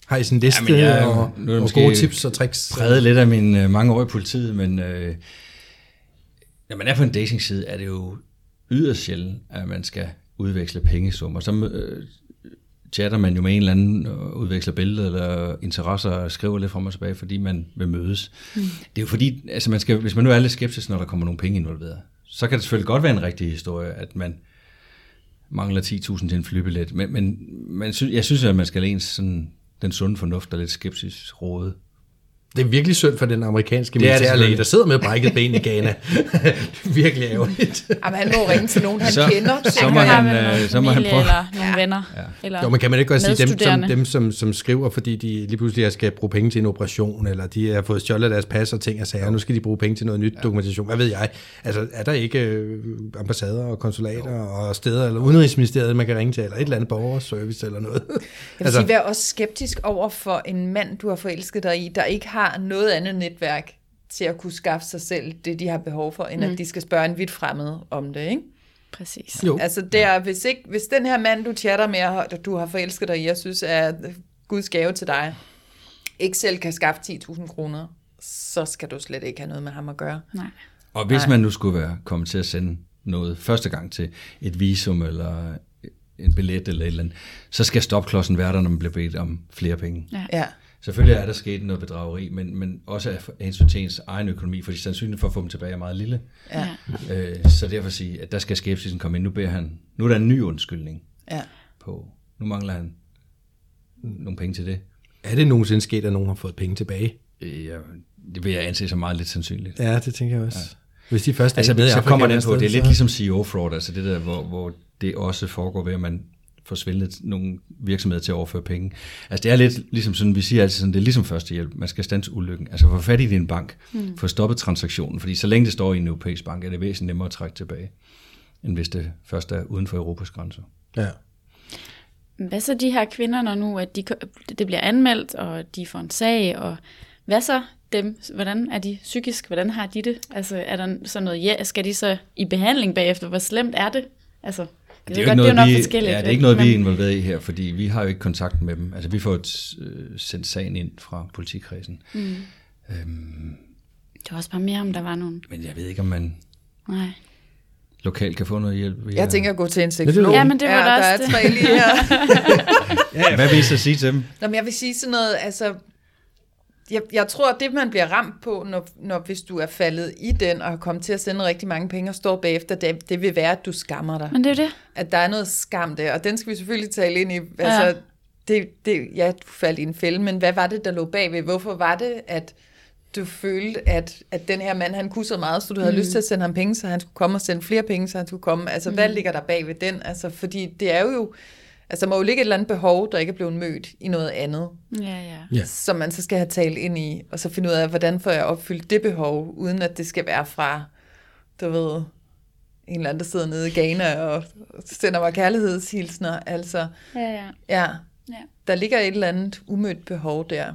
har I sådan en liste Jamen, jeg- og, nu er det og gode tips og tricks? Præget lidt af mine øh, mange år i politiet, men øh, når man er på en datingside, er det jo yderst sjældent, at man skal udveksle pengesummer. Så øh, chatter man jo med en eller anden, udveksler billeder eller interesser og skriver lidt frem og tilbage, fordi man vil mødes. Mm. Det er jo fordi, altså man skal, hvis man nu er lidt skeptisk, når der kommer nogle penge involveret, så kan det selvfølgelig godt være en rigtig historie, at man mangler 10.000 til en flybillet, men, men man sy- jeg synes, at man skal ens sådan, den sunde fornuft og lidt skepsis råde. Det er virkelig synd for den amerikanske er militærlæge, der sidder med brækket ben i Ghana. virkelig ærgerligt. Jamen, han må ringe til nogen, han Så- kender. så tænker må jeg. har han, øh, så må han prøve- Eller nogle venner. Eller Jo, men kan man ikke godt sige dem, som, dem som, som skriver, fordi de lige pludselig skal bruge penge til en operation, eller de har fået stjålet deres pas og ting og sager, nu skal de bruge penge til noget nyt dokumentation. Hvad ved jeg? Altså, er der ikke øh, ambassader og konsulater og steder, eller udenrigsministeriet, man kan ringe til, eller et eller andet borgerservice eller noget? Jeg vil altså, sige, vær også skeptisk over for en mand, du har forelsket dig i, der ikke har noget andet netværk til at kunne skaffe sig selv det, de har behov for, end mm. at de skal spørge en vidt fremmed om det, ikke? Præcis. Jo. Altså, der, hvis, ikke, hvis den her mand, du chatter med, og du har forelsket dig i, jeg synes er Guds gave til dig, ikke selv kan skaffe 10.000 kroner, så skal du slet ikke have noget med ham at gøre. Nej. Og hvis man nu skulle være kommet til at sende noget første gang til et visum eller en billet eller et eller andet, så skal stopklodsen være der, når man bliver bedt om flere penge. Ja. Ja, Selvfølgelig er der sket noget bedrageri, men, men også af hensyn til ens egen økonomi, fordi sandsynligheden for at få dem tilbage er meget lille. Ja. Øh, så derfor sige, at der skal skepsisen komme ind. Nu, beder han, nu er der en ny undskyldning Ja. på. Nu mangler han nogle penge til det. Er det nogensinde sket, at nogen har fået penge tilbage? Øh, ja, det vil jeg anse som meget lidt sandsynligt. Ja, det tænker jeg også. Ja. Hvis de først er Altså, i så Afrika kommer an på, det er lidt ligesom CEO-fraud, altså det der, hvor, hvor det også foregår ved, at man får svindlet nogle virksomheder til at overføre penge. Altså det er lidt ligesom sådan, vi siger altid sådan, det er ligesom førstehjælp, man skal stands ulykken. Altså få fat i din bank, mm. få stoppet transaktionen, fordi så længe det står i en europæisk bank, er det væsentligt nemmere at trække tilbage, end hvis det først er uden for Europas grænser. Ja. Hvad så de her kvinder, når nu at de, det bliver anmeldt, og de får en sag, og hvad så dem? Hvordan er de psykisk? Hvordan har de det? Altså, er der så noget, ja, skal de så i behandling bagefter? Hvor slemt er det? Altså, det, er, er, godt, det er jo nok vi, forskelligt. ja, det er ikke noget, vi er involveret i her, fordi vi har jo ikke kontakt med dem. Altså vi får et, øh, sendt sagen ind fra politikredsen. Mm. Øhm, Det var også bare mere, om der var nogen. men jeg ved ikke, om man Nej. lokalt kan få noget hjælp. Via... Jeg tænker at gå til en seksolog. Ja, men det var ja, der også er det. tre lige her. Hvad vil I så sige til dem? Nå, men jeg vil sige sådan noget, altså, jeg, jeg tror, at det man bliver ramt på, når, når hvis du er faldet i den, og har kommet til at sende rigtig mange penge og står bagefter, det, det vil være, at du skammer dig. Men det er det. At der er noget skam der, og den skal vi selvfølgelig tale ind i. Altså, Ja. det, det, ja, du faldt i en fælde, men hvad var det, der lå bagved? Hvorfor var det, at du følte, at, at den her mand, han kunne så meget, så du havde mm. lyst til at sende ham penge, så han skulle komme og sende flere penge, så han skulle komme. Altså, mm. hvad ligger der bag ved den? Altså, fordi det er jo, altså, der må jo ligge et eller andet behov, der ikke er blevet mødt i noget andet, Ja, ja. Ja. som man så skal have talt ind i, og så finde ud af, hvordan får jeg opfyldt det behov, uden at det skal være fra, du ved, en eller anden, der sidder nede i Ghana og sender mig kærlighedshilsner. Altså, Ja, ja. ja, ja. der ligger et eller andet umødt behov der,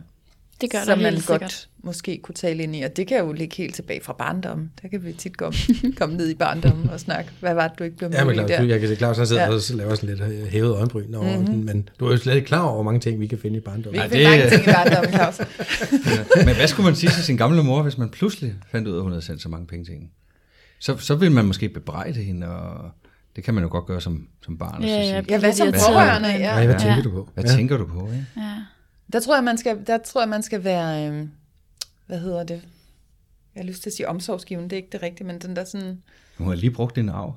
Det gør som man godt sikkert. måske kunne tale ind i. Og det kan jo ligge helt tilbage fra barndommen. Der kan vi tit komme, komme ned i barndommen og snakke, hvad var det, du ikke blev Ja, men Claus, der? jeg kan se, Claus han sidder Ja. ja. og laver sådan lidt øh, hævet øjenbryn over mm-hmm. den, men du er jo slet ikke klar over, hvor mange ting vi kan finde i Vi barndommen. kan det- finde mange ting i barndommen, Claus. Men hvad skulle man sige til sin gamle mor, hvis man pludselig fandt ud af, at hun havde sendt så mange penge til hende? Så, så ville man måske bebrejde hende, og det kan man jo godt gøre som, som barn. og så Ja, sige, ja. Ja, hvad som pårørende? Ja. Nej, hvad Ja. tænker du på? Hvad ja. tænker du på? Ikke? Ja. Der tror jeg, man skal, der tror jeg, man skal være, øh, hvad hedder det? Jeg har lyst til at sige omsorgsgivende, det er ikke det rigtige, men den der sådan, Hun har lige brugt din arv.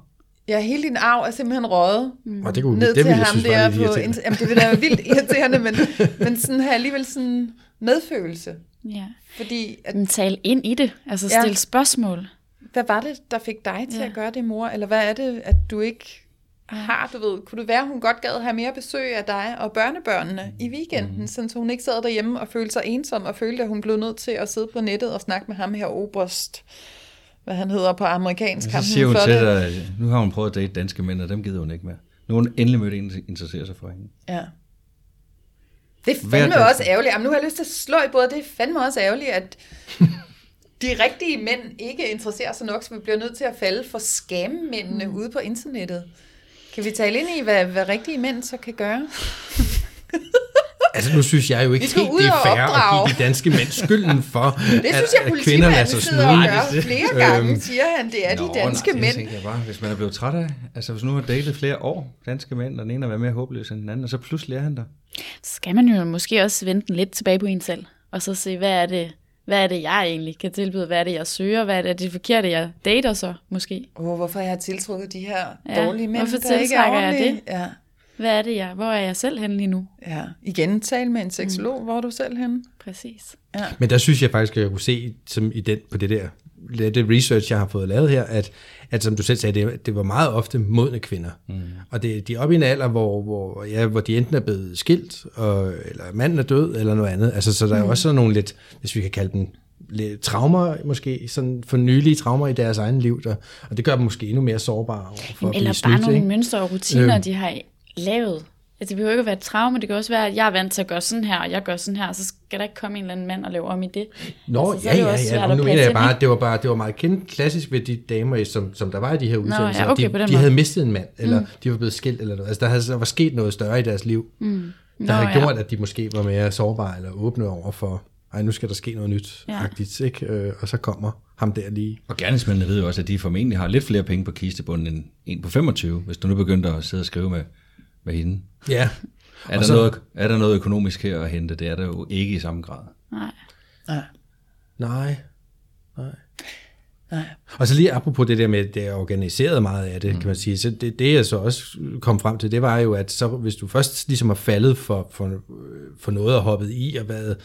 ja, hele din arv er simpelthen røget Og det, kunne, ned det til ville ham synes der på, jamen det vil da være vildt irriterende, men, men sådan have alligevel sådan medfølelse, ja. fordi at, Men tal ind i det. Altså Ja. stil spørgsmål. hvad var det, der fik dig til Ja. at gøre det, mor? Eller hvad er det, at du ikke har, du ved, kunne det være, hun godt gad have mere besøg af dig og børnebørnene i weekenden, mm. sådan, så hun ikke sad derhjemme og følte sig ensom, og følte, at hun blev nødt til at sidde på nettet og snakke med ham her Oberst, hvad han hedder på amerikansk. Så ham, siger hun til dig, nu har hun prøvet at date danske mænd, og dem gider hun ikke mere. Nu har hun endelig mødt en, der interesserer sig for hende. Ja. Det er Hver fandme dag. også ærgerligt. Jamen, nu har jeg lyst til at slå i både. Det er fandme også ærgerligt, at de rigtige mænd ikke interesserer sig nok, så vi bliver nødt til at falde for skammændene mm. ude på internettet. Kan vi tale ind i, hvad, hvad rigtige mænd så kan gøre? Altså, nu synes jeg jo ikke helt, det er fair at opdrage. give de danske mænd skylden for, Det synes at, jeg, at kvinder lader sig snyde. gør flere gange, Øhm, siger han. Det er de Nå, danske nej, mænd. Det tænker jeg bare, hvis man er blevet træt af, altså hvis nu har datet flere år, danske mænd, og den ene har været mere håbløs end den anden, og så pludselig er han der. Så skal man jo måske også vente lidt tilbage på en selv. Og så se, hvad er det, hvad er det jeg egentlig kan tilbyde? Hvad er det, jeg søger? Hvad er det, det forkerte, jeg dater så måske? Oh, hvorfor jeg har tiltrukket de her Ja, dårlige mænd, hvorfor der ikke er tiltrækker jeg ordentlige? Ja. Hvad er det, jeg? Hvor er jeg selv henne lige nu? ja. Igen, tal med en seksolog. Mm. Hvor er du selv henne? Præcis. Ja. Men der synes jeg faktisk, at jeg kunne se som i den, på det der det research, jeg har fået lavet her, at, at som du selv sagde, det, det var meget ofte modne kvinder. Mm. Og det, de er oppe i en alder, hvor, hvor, ja, hvor de enten er blevet skilt, og, eller manden er død, eller noget andet. Altså, så der er jo også sådan nogle lidt, hvis vi kan kalde dem lidt traumer, måske sådan for nylige traumer i deres egen liv, der, og det gør dem måske endnu mere sårbare for at blive Eller snydt. bare nogle ikke? mønstre og rutiner, Øhm. de har lavet. Altså, det behøver ikke at være et traume, det kan også være, at jeg er vant til at gøre sådan her, og jeg gør sådan her, og så skal der ikke komme en eller anden mand og lave om i det. Nå, Altså, så ja, ja, ja. at nu mener jeg bare, at det var, bare, det var meget kendt klassisk ved de damer, som, som der var i de her udsendelser. ja, okay, på de, den de måde. havde mistet en mand, eller mm. de var blevet skilt, eller noget. Altså, der, havde, der var sket noget større i deres liv, mm. der Nå, havde ja. gjort, at de måske var mere sårbare, eller åbne over for, ej, nu skal der ske noget nyt, Ja. ja. agtigt, ikke? Øh, og så kommer ham der lige. Og gerningsmændene ved jo også, at de formentlig har lidt flere penge på kistebunden end en på 25, hvis du nu begynder at sidde og skrive med, med hende. Ja, Er der, så- noget, er der noget økonomisk her at hente? Det er der jo ikke i samme grad. Nej. Ja. Nej. Nej. Nej. Og så lige apropos det der med, det er organiseret meget af det, mm. kan man sige. Så det, det jeg så også kom frem til, det var jo, at så, hvis du først ligesom har faldet for, for, for noget og hoppet i og været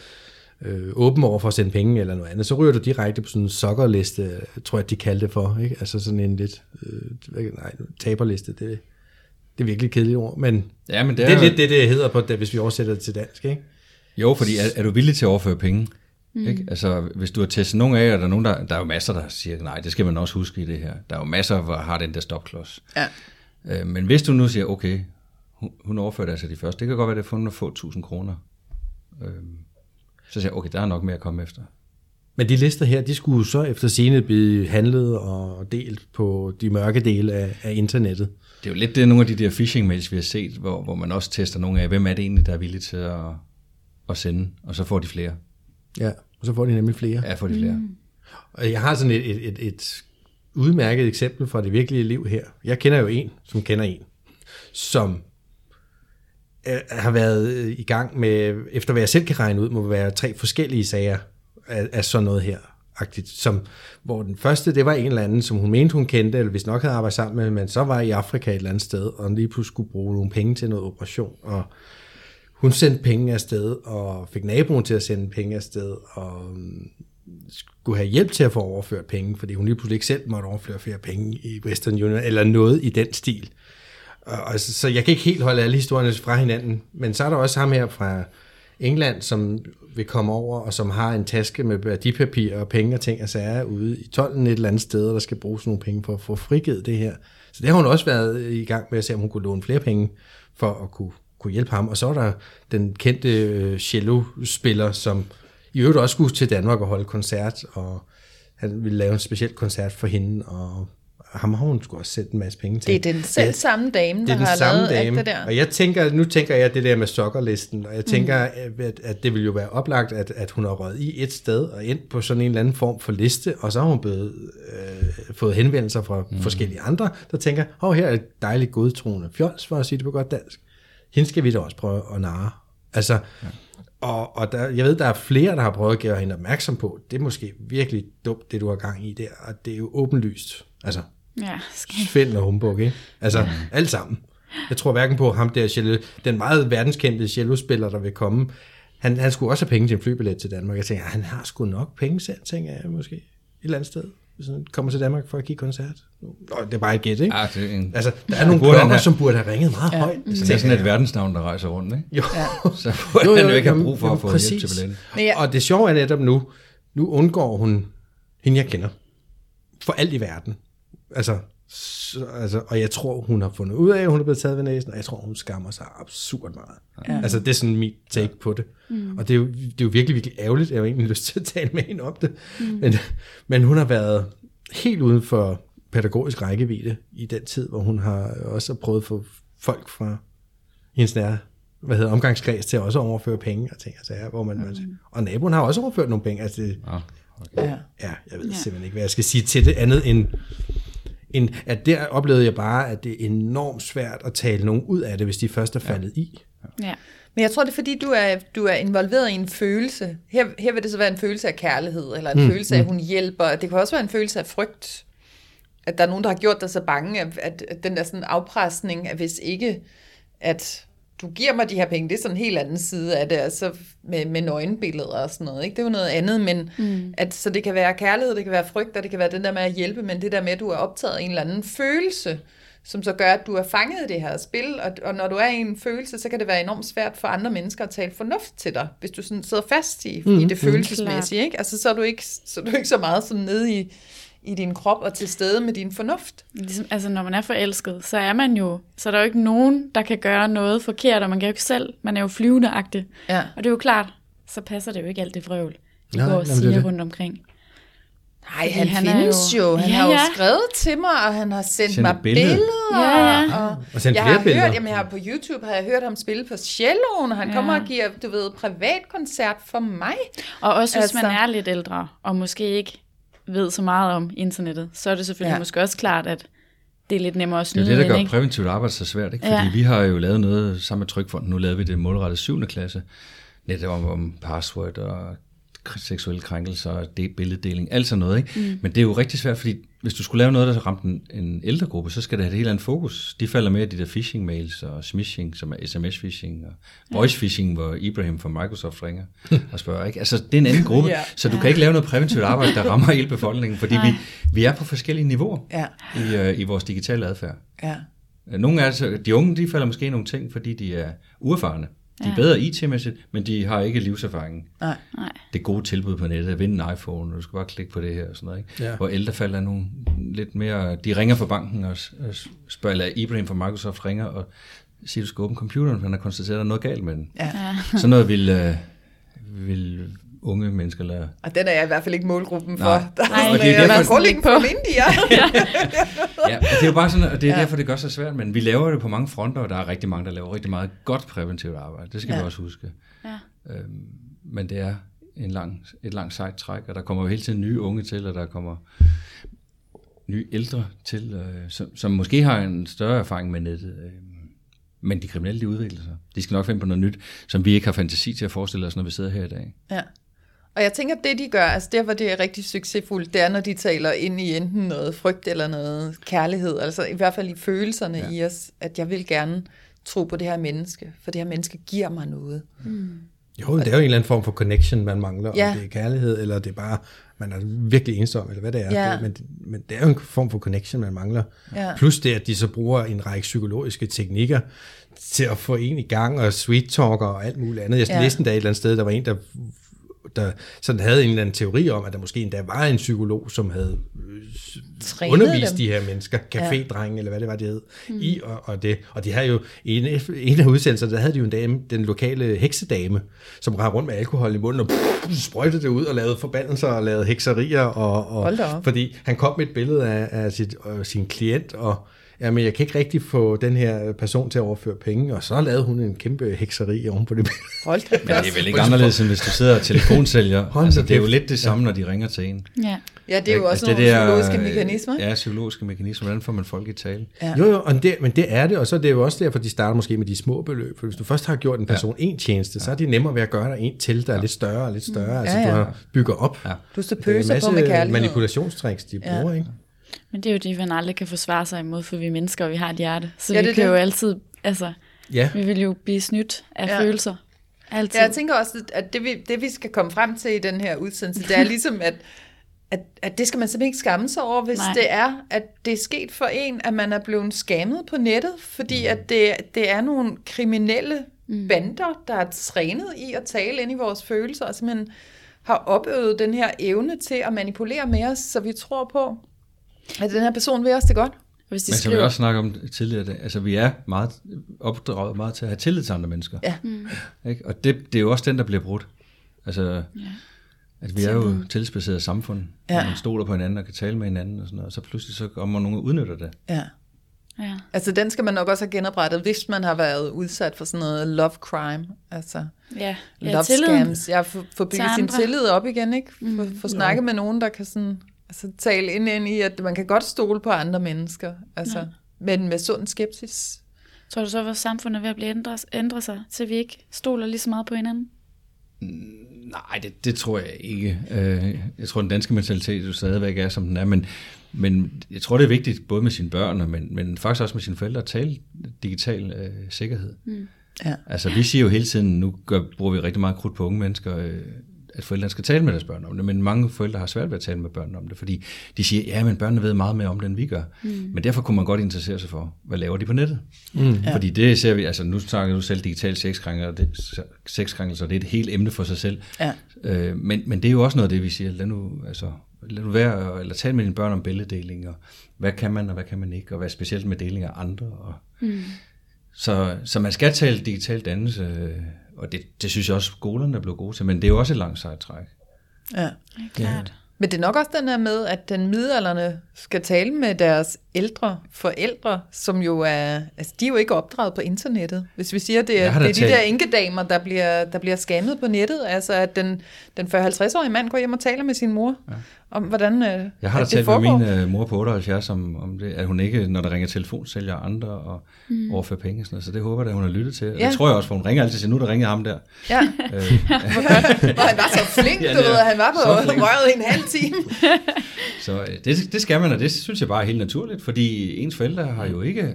øh, åben over for at sende penge eller noget andet, så ryger du direkte på sådan en sokkerliste, tror jeg, de kaldte det for. Ikke? Altså sådan en lidt, øh, nej, taberliste, det, det er virkelig et kedeligt ord, men Ja, men det er, det er lidt det, det hedder på det, hvis vi oversætter det til dansk. Ikke? Jo, fordi er, er du villig til at overføre penge? Mm. Ikke? Altså, hvis du har testet nogen af, og der er nogen, der, der er jo masser, der siger, nej, det skal man også huske i det her. Der er jo masser, hvor har den der stopklods. Ja. Øh, men hvis du nu siger, okay, hun, hun overførte altså de første, det kan godt være, det er fundet at få 1000 kroner. Øh, så siger jeg, okay, der er nok mere at komme efter. Men de lister her, de skulle så efter sine blive handlet og delt på de mørke dele af, af internettet. Det er jo lidt det, nogle af de der phishing mails, vi har set, hvor, hvor man også tester nogle af, hvem er det egentlig, der er villig til at, at sende, og så får de flere. Ja, og så får de nemlig flere. Ja, får de flere. Mm. Og jeg har sådan et, et, et, et udmærket eksempel fra det virkelige liv her. Jeg kender jo en, som kender en, som øh, har været øh, i gang med, efter hvad jeg selv kan regne ud, må være tre forskellige sager af, af sådan noget her. Agtigt, som, hvor den første, det var en eller anden, som hun mente, hun kendte, eller hvis nok havde arbejdet sammen med, men så var i Afrika et eller andet sted, og lige pludselig skulle bruge nogle penge til noget operation, og hun sendte penge afsted, og fik naboen til at sende penge afsted, og mm, skulle have hjælp til at få overført penge, fordi hun lige pludselig ikke selv måtte overføre flere penge i Western Union, eller noget i den stil. Og, og så, så jeg kan ikke helt holde alle historierne fra hinanden, men så er der også ham her fra England, som vil komme over, og som har en taske med værdipapir og penge og ting og sager ude i tolden et eller andet sted, og der skal bruges nogle penge for at få frigivet det her. Så det har hun også været i gang med at se, om hun kunne låne flere penge for at kunne, kunne hjælpe ham. Og så er der den kendte øh, cello-spiller, som i øvrigt også skulle til Danmark og holde koncert, og han ville lave en speciel koncert for hende, og ham har hun skulle også sendt en masse penge til. Det er den selv samme dame, Det der er den har samme lavet dame. alt det der. Og jeg tænker, nu tænker jeg det der med sokkerlisten, og jeg tænker, at, at det vil jo være oplagt, at, at hun har røget i et sted og ind på sådan en eller anden form for liste, og så har hun blevet, øh, fået henvendelser fra mm. forskellige andre, der tænker, åh, oh, her er et dejligt godtroende fjols, for at sige det på godt dansk. Hende skal vi da også prøve at narre. Altså, ja. og, og der, jeg ved, der er flere, der har prøvet at gøre hende opmærksom på, det er måske virkelig dumt, det du har gang i der, og det er jo åbenlyst. Altså, Ja, skal Svindel og humbug, ikke? Altså, alt sammen. Jeg tror hverken på ham der, cello, den meget verdenskendte cellospiller, der vil komme. Han, han skulle også have penge til en flybillet til Danmark. Jeg tænker, han har sgu nok penge selv, tænker jeg måske. Et eller andet sted. Hvis han kommer til Danmark for at give koncert. Nå, det er bare et gæt, ikke? Ja, det er en, Altså, der er nogle burde klokker, have- som burde have ringet meget højt. så det er sådan et verdensnavn, der rejser rundt, ikke? Jo. Så burde han jo ikke have brug for jamen, at få præcis. hjælp til billetten. Ja, Og det sjove er netop nu, nu undgår hun hende, jeg kender. For alt i verden. Altså, så, altså, og jeg tror, hun har fundet ud af, at hun er blevet taget ved næsen, og jeg tror, hun skammer sig absurd meget. Ja. Altså, det er sådan mit take ja. på det. Mm. Og det er, jo, det er jo virkelig, virkelig ærgerligt. Jeg har jo egentlig lyst til at tale med hende om det. Mm. Men, men hun har været helt uden for pædagogisk rækkevidde i den tid, hvor hun har også prøvet at få folk fra hendes nære hvad hedder, omgangskreds til også at overføre penge og ting og sager, hvor man, mm. og naboen har også overført nogle penge. Altså det, Ja. ja. Ja, jeg ved ja. simpelthen ikke, hvad jeg skal sige til det andet end, end, at der oplevede jeg bare, at det er enormt svært at tale nogen ud af det, hvis de først er faldet ja. i. Ja. Men jeg tror, det er fordi, du er, du er involveret i en følelse. Her, her vil det så være en følelse af kærlighed, eller en mm, følelse af, at hun hjælper. Det kan også være en følelse af frygt. At der er nogen, der har gjort dig så bange, at, at, at den der sådan afpresning, at hvis ikke, at du giver mig de her penge, det er sådan en helt anden side af det, altså med, med nøgenbilleder og sådan noget. Ikke? Det er jo noget andet, men mm. at, så det kan være kærlighed, det kan være frygt, og det kan være den der med at hjælpe, men det der med, at du er optaget af en eller anden følelse, som så gør, at du er fanget i det her spil, og, og når du er i en følelse, så kan det være enormt svært for andre mennesker at tale fornuft til dig, hvis du sådan sidder fast i, mm, i det følelsesmæssige, ikke? Altså, så er du ikke så, er du ikke så meget sådan nede i, i din krop og til stede med din fornuft. Ligesom, altså, når man er forelsket, så er man jo, så er der jo ikke nogen, der kan gøre noget forkert, og man kan jo ikke selv, man er jo flyvendeagtig. Ja. Og det er jo klart, så passer det jo ikke alt det vrøvl, de går og er siger det. rundt omkring. Nej, han, han findes jo- jo. Han Ja, har jo ja. skrevet til mig, og han har sendt, Sendt mig et billede. billeder. Ja, ja. Og, Og sendt jeg flere har billeder. hørt, jamen jeg har på YouTube har jeg hørt ham spille på celloen, og han Ja. kommer og giver, du ved, privatkoncert for mig. Og også hvis Altså- man er lidt ældre, og måske ikke ved så meget om internettet, så er det selvfølgelig Ja. måske også klart, at det er lidt nemmere at Det snyde er det, der gør ikke? præventivt arbejde så svært, ikke? Fordi Ja. vi har jo lavet noget sammen med Trykfonden. Nu lavede vi det målrettet 7. klasse. Netop om, om password og seksuelle krænkelser og det, billeddeling, alt sådan noget. Ikke? Mm. Men det er jo rigtig svært, fordi hvis du skulle lave noget, der ramte en, en ældre gruppe, så skal det have et helt andet fokus. De falder med i de der phishing-mails og smishing, som er sms-phishing, og voice-phishing, hvor Ibrahim fra Microsoft ringer og spørger. Ikke? Altså, det er en anden gruppe, Ja. ja. så du kan ikke lave noget præventivt arbejde, der rammer hele befolkningen, fordi vi, vi er på forskellige niveauer Ja, i, øh, i vores digitale adfærd. ja. Nogle af det, de unge, de falder måske i nogle ting, fordi de er uerfarne. De er Ja. bedre IT-mæssigt, men de har ikke livserfaringen. Nej. Det er gode tilbud på nettet, at vinde en iPhone, og du skal bare klikke på det her og sådan noget. Ikke? Ja. Hvor ældre falder nogle lidt mere, de ringer fra banken og spørger, eller Ibrahim fra Microsoft ringer og siger, du skal åbne computeren, for han har konstateret, at der er noget galt med den. Ja. Ja. Sådan noget vil, øh, vil unge mennesker lære. Og den er jeg i hvert fald ikke målgruppen for. Nej. Der Nej, er og det er sådan, derfor- Rolling på India. Ja, og det er jo bare sådan, og det er Ja. ja. derfor, det gør sig svært, men vi laver det på mange fronter, og der er rigtig mange, der laver rigtig meget godt præventivt arbejde. Det skal Ja. ja. vi også huske. Ja. Øhm, men det er en lang, et langt sejt træk, og der kommer jo hele tiden nye unge til, og der kommer nye ældre til, øh, som, som måske har en større erfaring med nettet. Øh, men de kriminelle, de udvikler sig. De skal nok finde på noget nyt, som vi ikke har fantasi til at forestille os, når vi sidder her i dag. Ja. Og jeg tænker, at det de gør, altså der hvor det er rigtig succesfuldt, det er, når de taler ind i enten noget frygt eller noget kærlighed, altså i hvert fald i følelserne ja. i os, at jeg vil gerne tro på det her menneske, for det her menneske giver mig noget. Jo, det er jo en eller anden form for connection, man mangler, Ja. om det er kærlighed, eller det er bare, man er virkelig ensom, eller hvad det er. Ja. Det, men, men det er jo en form for connection, man mangler. Ja. Plus det, at de så bruger en række psykologiske teknikker til at få en i gang, og sweet talker og alt muligt andet. Jeg ja. læste en dag et eller andet sted, der var en, der der sådan havde en eller anden teori om, at der måske endda var en psykolog, som havde øh, Trænet undervist dem. de her mennesker, cafédrenge, ja. eller hvad det var, de hed, mm. i, og, og, det. Og de havde jo, en, en af udsendelserne, der havde de jo en dame, den lokale heksedame, som rendte rundt med alkohol i munden, og pff, sprøjtede det ud, og lavede forbandelser, og lavede hekserier, og, og fordi han kom med et billede af, af sit, øh, sin klient, og jamen, jeg kan ikke rigtig få den her person til at overføre penge, og så lavede hun en kæmpe hekseri oven på det billede. Hold da Men det er vel ikke anderledes, end hvis du sidder og telefonsælger. Hold altså, det er jo lidt det samme, når de ringer til en. Ja. Ja, det er jo også Altså, nogle der, psykologiske mekanismer. Ja, psykologiske mekanismer. Hvordan får man folk i tale? Ja. Jo, jo, og det, men det er det, og så er det jo også derfor, de starter måske med de små beløb. For hvis du først har gjort en person ja. en tjeneste, så er det nemmere ved at gøre der en til, der er lidt større og lidt større. Altså, Ja, ja. du har bygger op. Ja. Du så Det er en pøser på med masse kærlighed. manipulationstricks, de Ja. bruger, ikke? Men det er jo det, man aldrig kan forsvare sig imod, for vi er mennesker, og vi har et hjerte. Så Ja, ja, det vi er kan det. jo altid, altså, Ja. vi vil jo blive snydt af Ja. følelser. Altid. Ja, jeg tænker også, at det vi, det vi skal komme frem til i den her udsendelse, det er ligesom, at, at, at det skal man simpelthen ikke skamme sig over, hvis Nej. Nej. det er, at det er sket for en, at man er blevet skammet på nettet, fordi at det, det er nogle kriminelle mm. bander, der er trænet i at tale ind i vores følelser, og simpelthen har opøvet den her evne til at manipulere med os, så vi tror på, at den her person vil os det godt. Hvis de Men som vi også snakker om tidligere, det- altså vi er meget opdraget meget til at have tillid til andre mennesker. Ja. Mm. Ikke? Og det, det er jo også den, der bliver brudt. Altså, Ja. at vi er jo et tillidsbaseret samfund. Ja. Man stoler på hinanden og kan tale med hinanden og sådan noget. Og så pludselig så kommer nogen og udnytter det. Ja. ja. Altså den skal man nok også have genoprettet, hvis man har været udsat for sådan noget love crime, altså Ja, ja love tilliden. scams. Jeg får bygget sin tillid op igen, ikke? Få, få snakket med nogen, der kan sådan, altså, tale ind, ind i, at man kan godt stole på andre mennesker, altså, Ja. men med sund skepsis. Tror du så, at vores samfund er ved at blive ændret, ændre sig, til vi ikke stoler lige så meget på hinanden? Nej, det, det tror jeg ikke. Øh, Jeg tror, den danske mentalitet jo stadigvæk er, som den er, men, men jeg tror, det er vigtigt, både med sine børn, men, men faktisk også med sine forældre, at tale digital øh, sikkerhed. Mm. Ja. Altså, vi siger jo hele tiden, nu gør, bruger vi rigtig meget krudt på unge mennesker, øh, at forældrene skal tale med deres børn om det, men mange forældre har svært ved at tale med børnene om det, fordi de siger, ja, men børnene ved meget mere om det, end vi gør. Mm. Men derfor kunne man godt interessere sig for, hvad laver de på nettet? Mm. Ja. Fordi det ser vi, altså nu snakker du selv digital sexkrænkelser, og det, sexkrænkelser, det er et helt emne for sig selv. Ja. Øh, men, men det er jo også noget af det, vi siger, lad nu, altså, lad nu være, eller tale med dine børn om billeddeling, og hvad kan man, og hvad kan man ikke, og hvad specielt med deling af andre. Og, Mm. så, så man skal tale digital dannelse, øh, og det, det synes jeg også, skolerne er blevet gode til, men det er jo også et langt sejt træk. Ja. Ja, klart. Men det er nok også den her med, at den midalderne skal tale med deres ældre forældre, som jo er, altså de er jo ikke opdraget på internettet. Hvis vi siger, det er, det er de der enkedamer, der bliver, der bliver skammet på nettet, altså at den, den 40-50-årige mand går hjem og taler med sin mor, ja. Om hvordan øh, Jeg har da talt med min øh, mor på 78 om, om det, at hun ikke, når der ringer telefon, sælger andre og mm. overfører penge. og Sådan noget. Så det håber jeg, at hun har lyttet til. Ja. Ja. Det tror jeg også, for hun ringer altid og siger, nu der ringer ham der. Ja, Øh, og han var så flink, Ja, du er ved, han var på røret i en halv time. så øh, det, det skal man, og det synes jeg bare er helt naturligt, fordi ens forældre har jo ikke,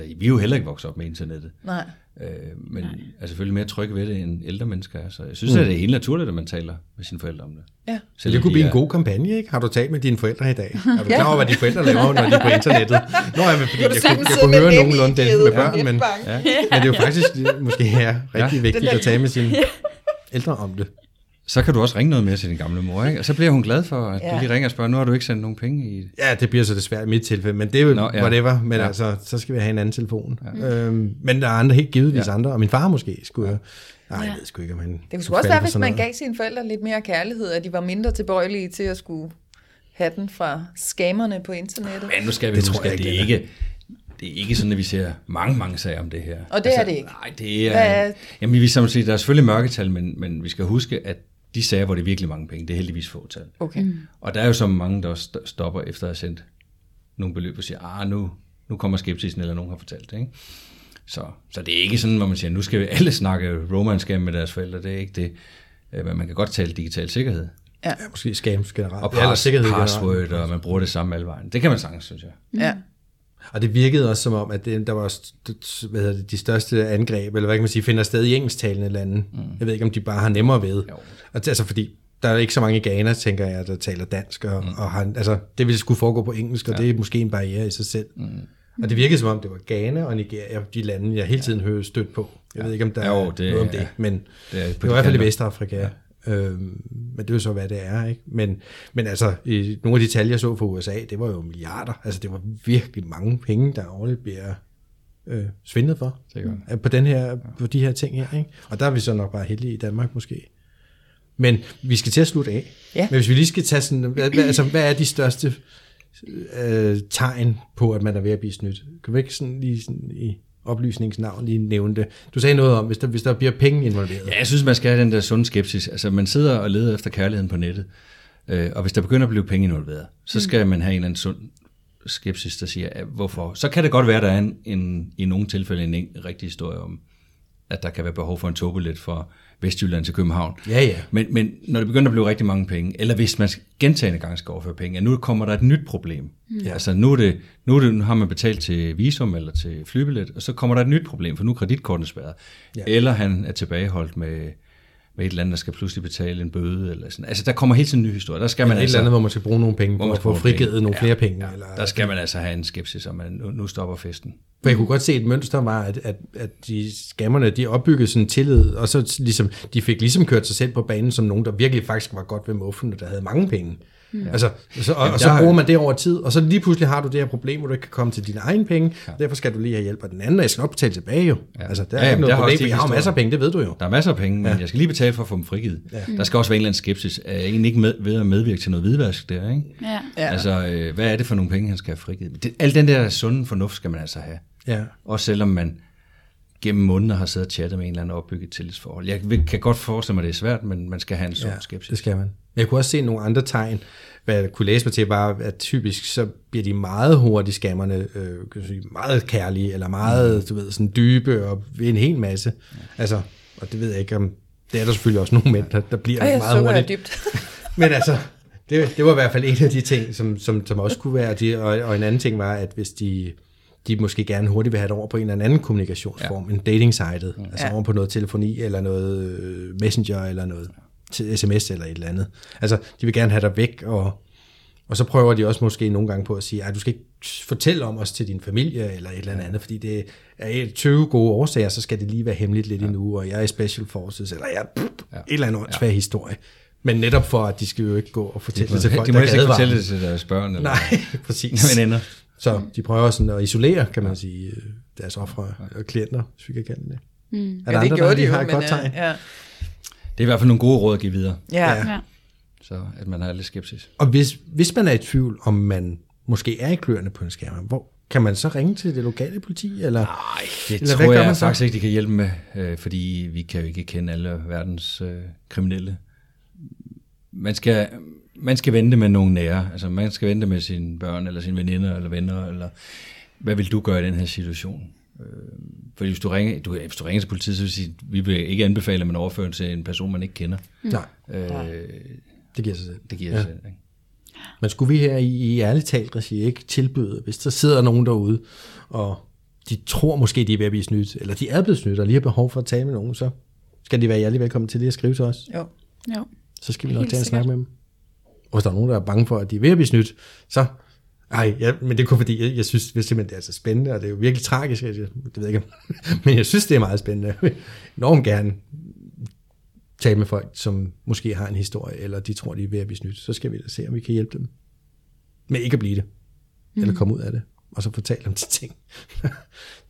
altså vi er jo heller ikke vokset op med internettet, Nej. øh, men er selvfølgelig mere trygge ved det, end ældre mennesker er. Så jeg synes, mm. at det er helt naturligt, at man taler med sine forældre om det. Ja. Så det kunne blive en god kampagne, ikke? Har du talt med dine forældre i dag? Er du Ja. klar over, hvad dine forældre laver, når de er på internettet? Nå, jeg, fordi jeg, kunne, jeg kunne høre nogenlunde det med børn, men? Ja. men det er jo faktisk måske ja, rigtig Ja. vigtigt at tale med sine ældre om det. Så kan du også ringe noget mere til din gamle mor, ikke? Og så bliver hun glad for, at ja. Ja. du lige ringer og spørger, nu har du ikke sendt nogen penge i... Ja, det bliver så desværre i mit tilfælde, men det er jo Nå, ja. whatever. Men Ja. ja. altså, så skal vi have en anden telefon. Ja. Øhm, men der er andre, helt givetvis Ja. ja. andre, og min far måske skulle jeg... Nej, jeg Ja. ved sgu ikke, om han... Det kunne også være, hvis man noget. gav sine forældre lidt mere kærlighed, at de var mindre tilbøjelige til at skulle have den fra skammerne på internettet. Men nu skal vi Det huske, jeg at det er ikke. Det er ikke sådan, at vi ser mange, mange sager om det her. Altså, Og det er det ikke. Nej, det Hvad er... er- Jamen, vi som siger, der er selvfølgelig mørketal, men, men vi skal huske, at de sager, hvor det er virkelig mange penge, det er heldigvis få tal. Okay. Mm. Og der er jo så mange, der også st- stopper efter at have sendt nogle beløb og siger, ah, nu, nu kommer skepsisen, eller nogen har fortalt det. Ikke? Så, så det er ikke sådan, hvor man siger, nu skal vi alle snakke romance med deres forældre. Det er ikke det. Øh, Men man kan godt tale digital sikkerhed. Ja, måske scams generelt. Og Ja, eller pass, sikkerhed password, generelt. og man bruger det samme alle vejen. Det kan man sagtens, synes jeg. Ja. Og det virkede også som om, at det, der var st- hvad hedder det, de største angreb, eller hvad kan man sige, finder sted i engelsktalende lande. Mm. Jeg ved ikke, om de bare har nemmere ved. Jo. Altså fordi, der er ikke så mange Ghana, tænker jeg, der taler dansk, og, mm. og har, altså, det ville skulle foregå på engelsk, og ja. det er måske en barriere i sig selv. Mm. Og det virkede som om, det var Ghana og Nigeria, de lande, jeg hele tiden hører stødt på. Jeg ved ikke, om der Jo, er det noget om er- det, men det er er, det de var i hvert fald i. Vestafrika. Ja. Øhm, men det er jo så, hvad det er. Ikke? Men, men altså, i nogle af de tal, jeg så fra USA, det var jo milliarder. Altså, det var virkelig mange penge, der årligt bliver øh, svindlet for. Sikkert. På, den her, på de her ting her. Ikke? Og der er vi så nok bare heldige i Danmark måske. Men vi skal til at slutte af. Ja. Men hvis vi lige skal tage sådan, hvad, hvad, altså, hvad er de største øh, tegn på, at man er ved at blive snydt? Kan vi ikke sådan lige sådan i oplysningsnavn lige nævne det? Du sagde noget om, hvis der, hvis der bliver penge involveret. Ja, jeg synes, man skal have den der sunde skepsis. Altså, man sidder og leder efter kærligheden på nettet, øh, og hvis der begynder at blive penge involveret, så skal man have en eller anden sund skepsis, der siger, at hvorfor. Så kan det godt være, der er en, en, i nogle tilfælde en, rigtig historie om, at der kan være behov for en togbillet fra Vestjylland til København. Ja, ja. Men, men når det begynder at blive rigtig mange penge, eller hvis man gentagende gange skal overføre penge, at nu kommer der et nyt problem. Ja. Altså nu, er det, nu, er det, nu har man betalt til visum eller til flybillet, og så kommer der et nyt problem, for nu er kreditkortet spærret. Ja. Eller han er tilbageholdt med, med et eller andet, der skal pludselig betale en bøde. Eller sådan. Altså der kommer hele tiden en ny historie. Der skal Man man et altså, eller andet, hvor man skal bruge nogle penge hvor på man få frigivet penge. nogle Ja, flere penge. ja, Eller, der skal man altså have en skepsis, om man nu, nu stopper festen. For jeg kunne godt se, et mønster var, at, at, at de skammerne, de opbyggede sådan tillid, og så ligesom, de fik ligesom kørt sig selv på banen som nogen, der virkelig faktisk var godt ved muffen, og der havde mange penge. Mm. Altså, så, og, Jamen, og så bruger man det over tid, og så lige pludselig har du det her problem, hvor du ikke kan komme til dine egne penge, ja. og derfor skal du lige have hjælp af den anden, og jeg skal nok betale tilbage jo. Ja. Altså, der er Ja, ikke der noget har problem, jeg har masser af penge, det ved du jo. Der er masser af penge, men ja. jeg skal lige betale for at få dem frigivet. Ja. Der skal også være en eller anden skepsis. Er jeg egentlig ikke med, ved at medvirke til noget hvidvask der, ikke? Ja. Altså, øh, hvad er det for nogle penge, han skal have frigivet? Det, al den der sunde fornuft skal man altså have. Ja. Også selvom man gennem måneder har siddet og chattet med en eller anden opbygget tillidsforhold. Jeg kan godt forestille mig, at det er skepsis, men man skal have en sund Ja, skepsis. det skal man. Jeg kunne også se nogle andre tegn, hvad jeg kunne læse mig til, var, at typisk så bliver de meget hurtigt skammerne, øh, sige, meget kærlige, eller meget, du ved, sådan dybe, og en hel masse. Altså, og det ved jeg ikke om, det er der selvfølgelig også nogle mænd, der, der bliver jeg meget hurtigt. dybt. Men altså, det, det var i hvert fald en af de ting, som, som, som også kunne være, de, og, og en anden ting var, at hvis de, de måske gerne hurtigt vil have det over på en eller anden kommunikationsform, ja. en dating-sitet, ja. altså Ja. over på noget telefoni, eller noget øh, messenger, eller noget til sms, eller et eller andet. Altså, de vil gerne have dig væk, og, og så prøver de også måske nogle gange på at sige, at du skal ikke fortælle om os til din familie, eller et eller andet, fordi det er et 20 gode årsager, så skal det lige være hemmeligt lidt ja. endnu, og jeg er i Special Forces, eller jeg er ja. et eller andet ja. historie. Men netop for, at de skal jo ikke gå og fortælle det, De det til må, folk, de må ikke fortælle det til deres børn eller Nej, præcis. veninder. Så de prøver sådan at isolere, kan man sige, øh, deres ofre og klienter, hvis vi kan kalde det. Mm. Er der Ja, det andre, gjorde der de jo, har et men godt øh, tegn? ja. Det er i hvert fald nogle gode råd at give videre. Ja. Ja. Så at man har lidt skepsis. Og hvis, hvis man er i tvivl, om man måske er i kløerne på en skærm, hvor kan man så ringe til det lokale politi? Eller? Nej, det Eller tror jeg man så? faktisk ikke, de kan hjælpe med, øh, fordi vi kan jo ikke kende alle verdens øh, kriminelle. Man skal, man skal vente med nogle nære, altså man skal vente med sine børn, eller sine veninder, eller venner, eller hvad vil du gøre i den her situation? Øh, fordi hvis du ringer, du, hvis du ringer til politiet, så vil sige, vi vil ikke anbefale, at man overfører til en person, man ikke kender. Nej, Øh, det giver sig selv. det giver Ja. sig selv. Ikke? Men skulle vi her i, i ærligt talt regi ikke tilbyde, hvis der sidder nogen derude, og de tror måske, de er ved at blive snydt, eller de er blevet snydt, og lige har behov for at tale med nogen, så skal de være hjertelig velkommen til lige at skrive til os. Jo. Jo. Så skal vi nok tage en snak med dem. Og hvis der er nogen, der er bange for, at de er ved at blive snydt, så... Ej, ja, men det er kun fordi, jeg, jeg synes simpelthen, det er så spændende, og det er jo virkelig tragisk. Jeg, det ved jeg ikke, men jeg synes, det er meget spændende. Jeg enormt gerne tale med folk, som måske har en historie, eller de tror, de er ved at blive snydt. Så skal vi da se, om vi kan hjælpe dem med ikke at blive det, mm. eller komme ud af det, og så fortælle om de ting, der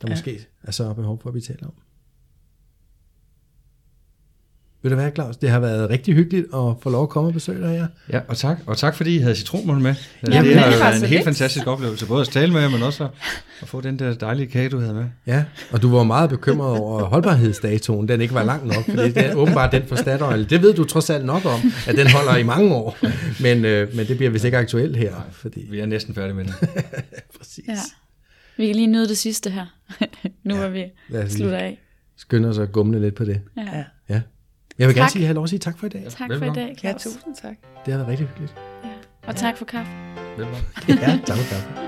ja. måske er så behov for, at vi taler om. Vil det være, Claus? Det har været rigtig hyggeligt at få lov at komme og besøge dig her. Ja, og tak, og tak fordi I havde citronmål med. Jamen, det har det været en helt lidt. fantastisk oplevelse, både at tale med jer, men også at, at få den der dejlige kage, du havde med. Ja, og du var meget bekymret over holdbarhedsdatoen, den ikke var lang nok, for det er åbenbart den for Statoil. Det ved du trods alt nok om, at den holder i mange år, men, øh, men det bliver vist ikke aktuelt her, fordi Vi er næsten færdige med det. præcis. Ja. Vi kan lige nyde det sidste her, nu hvor vi slutter af. skynde os at gumle lidt på det. Ja. Ja. Ja. Jeg vil gerne Tak. sige, have lov at sige tak for i dag. Tak for i Velbekomme. dag, Ja, Claus. tusind tak. Det har været rigtig hyggeligt. Ja. Og tak for kaffe. Velkommen. Ja, tak for kaffe.